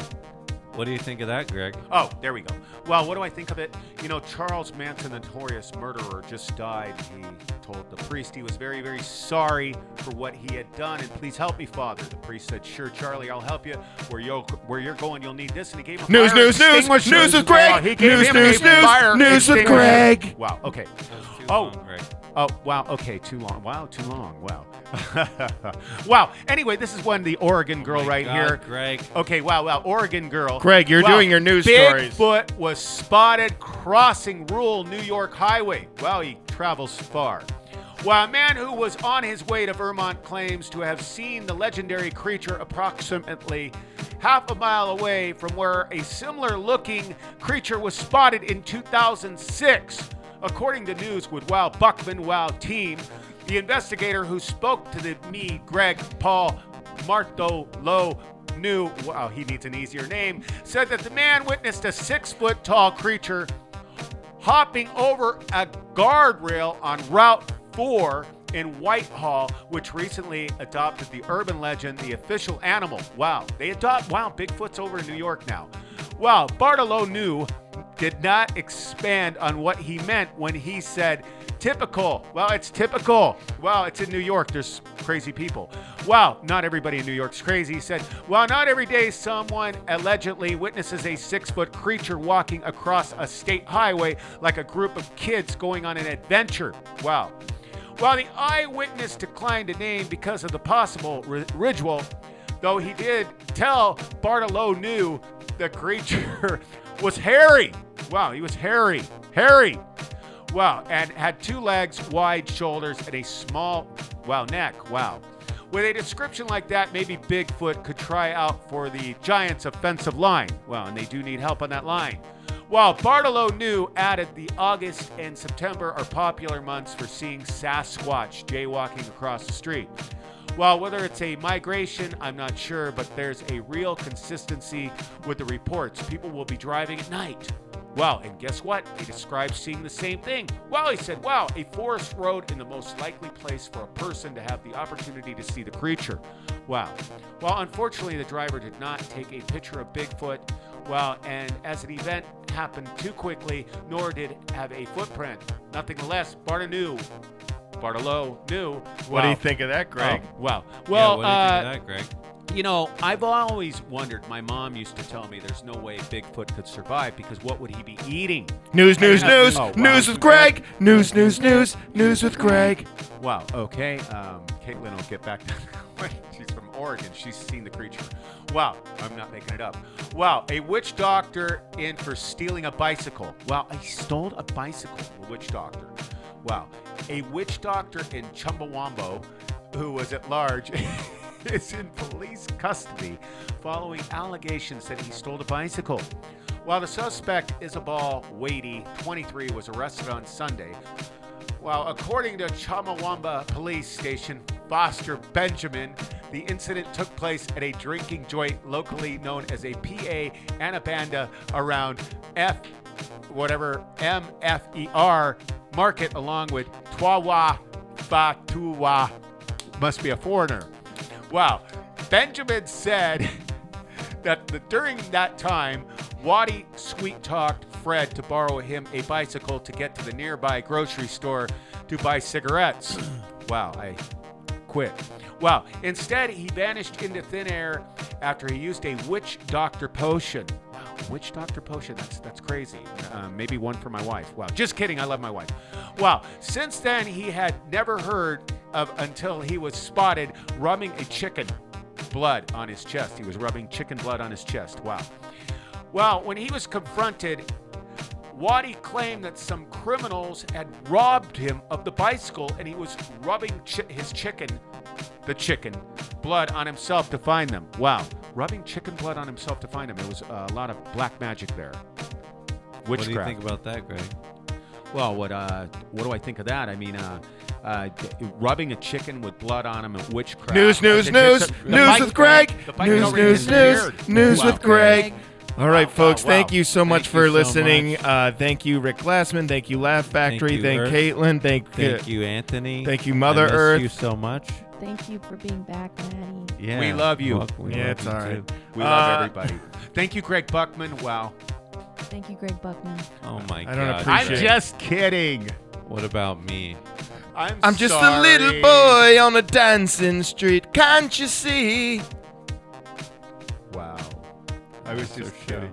E: What do you think of that, Greg?
I: Oh, there we go. Well, what do I think of it? You know, Charles Manson, the notorious murderer, just died. He told the priest he was very, very sorry for what he had done, and please help me, Father. The priest said, "Sure, Charlie, I'll help you. Where you where you're going, you'll need this." And he gave him a
C: News,
I: fire
C: news, news, news with Greg.
I: Wow,
C: News, news, news,
I: fire
C: news with. Greg.
I: Wow. Okay.
E: Too
I: Oh.
E: long, Greg.
I: Oh, wow. Okay, too long. Wow, too long. Wow. wow. Anyway, this is when the Oregon girl
E: Oh my
I: right
E: God,
I: here.
E: Greg.
I: Okay, wow, wow. Oregon girl.
C: Greg, you're
I: Wow,
C: doing your news stories.
I: Bigfoot was spotted crossing rural New York highway. Wow, he travels far. While a man who was on his way to Vermont claims to have seen the legendary creature approximately half a mile away from where a similar looking creature was spotted in 2006. According to news with Wow Buckman Wow team, the investigator who spoke to the me, Greg Paul Marto Low knew, wow, he needs an easier name, said that the man witnessed a six foot tall creature hopping over a guardrail on Route 4 in Whitehall, which recently adopted the urban legend, the official animal. Wow, they adopt, wow, Bigfoot's over in New York now. Wow, Bartholomew, did not expand on what he meant when he said, typical. Well, it's typical. Well, it's in New York. There's crazy people. Wow, not everybody in New York's crazy. He said, well, not every day someone allegedly witnesses a six foot creature walking across a state highway like a group of kids going on an adventure. Wow. While the eyewitness declined to name because of the possible ri- ritual, though he did tell Bartholomew the creature was hairy. Wow, he was hairy. Hairy. Wow, and had two legs, wide shoulders, and a small, wow, neck. Wow. With a description like that, maybe Bigfoot could try out for the Giants' offensive line. Well, and they do need help on that line. While Bartholomew added the August and September are popular months for seeing Sasquatch jaywalking across the street. Well, whether it's a migration, I'm not sure, but there's a real consistency with the reports. People will be driving at night. Wow, and guess what? He described seeing the same thing. Wow, he said, wow, a forest road in the most likely place for a person to have the opportunity to see the creature. Wow. Well, unfortunately, the driver did not take a picture of Bigfoot. Well, and as an event happened too quickly, nor did have a footprint. Nothing less, Barta knew. Bartolo knew.
C: What do you think of that, Greg?
I: Oh, wow.
E: Yeah,
I: Well,
E: what do you
I: uh,
E: think of that, Greg?
I: you know, I've always wondered. My mom used to tell me there's no way Bigfoot could survive because what would he be eating?
C: News, news,
I: Uh,
C: news,
I: oh, wow.
C: news with Greg. News, news, news, news with Greg.
I: Wow. Okay. Um, Caitlin will get back. She's from Oregon. She's seen the creature. Wow. I'm not making it up. Wow. A witch doctor in for stealing a bicycle. Wow. He stole a bicycle. A witch doctor. Wow. A witch doctor in Chumbawambo who was at large. is in police custody following allegations that he stole a bicycle. While the suspect, Isabel Wadey, 23, was arrested on Sunday, while according to Chamawamba Police Station, Foster Benjamin, the incident took place at a drinking joint locally known as a PA Anabanda around F, whatever, MFER market, along with Twawa Fatuwa. Must be a foreigner. Wow. Benjamin said that the, during that time, Waddy sweet talked Fred to borrow him a bicycle to get to the nearby grocery store to buy cigarettes. wow, I quit. Wow. Instead, he vanished into thin air after he used a witch doctor potion. Witch doctor potion. That's that's crazy. Uh, maybe one for my wife. Wow. Just kidding. I love my wife. Wow. Since then, he had never heard of until he was spotted rubbing a chicken blood on his chest. He was rubbing chicken blood on his chest. Wow. Well, when he was confronted, Waddy claimed that some criminals had robbed him of the bicycle and he was rubbing chi- his chicken, the chicken, blood on himself to find them. Wow. Rubbing chicken blood on himself to find him. There was a lot of black magic there.
E: What do you think about that, Greg?
I: Well, what uh, what do I think of that? I mean, uh, uh, rubbing a chicken with blood on him and witchcraft.
C: News, news, news,
I: the- the
C: news
I: bike-
C: with Greg. News, news, news, news
I: Wow.
C: with Greg. All right,
I: Wow,
C: folks.
I: wow,
C: Thank you so much
E: Thank
C: for
E: so
C: listening.
E: much.
C: Uh, thank you, Rick Glassman. Thank you, Laugh Factory.
E: you,
C: Thank, Caitlin. Thank,
E: Thank
C: uh,
E: you, Anthony.
C: Thank you, Mother
E: I miss
C: Earth.
E: you so much.
F: Thank you for being back, Matty.
E: Yeah,
I: We love you.
E: Well, we
C: Yeah,
E: love
C: it's
E: you
C: all right.
E: too.
I: We love
C: Uh,
I: everybody. Thank you, Greg Buckman. Wow.
F: Thank you, Greg Buckman.
E: Oh my
C: I don't
E: god.
C: appreciate
I: I'm
C: it.
I: just kidding.
E: What about me?
I: I'm,
C: I'm just a little boy on a dancing street. Can't you see?
I: Wow. I was
E: So
I: just
E: show.
I: kidding.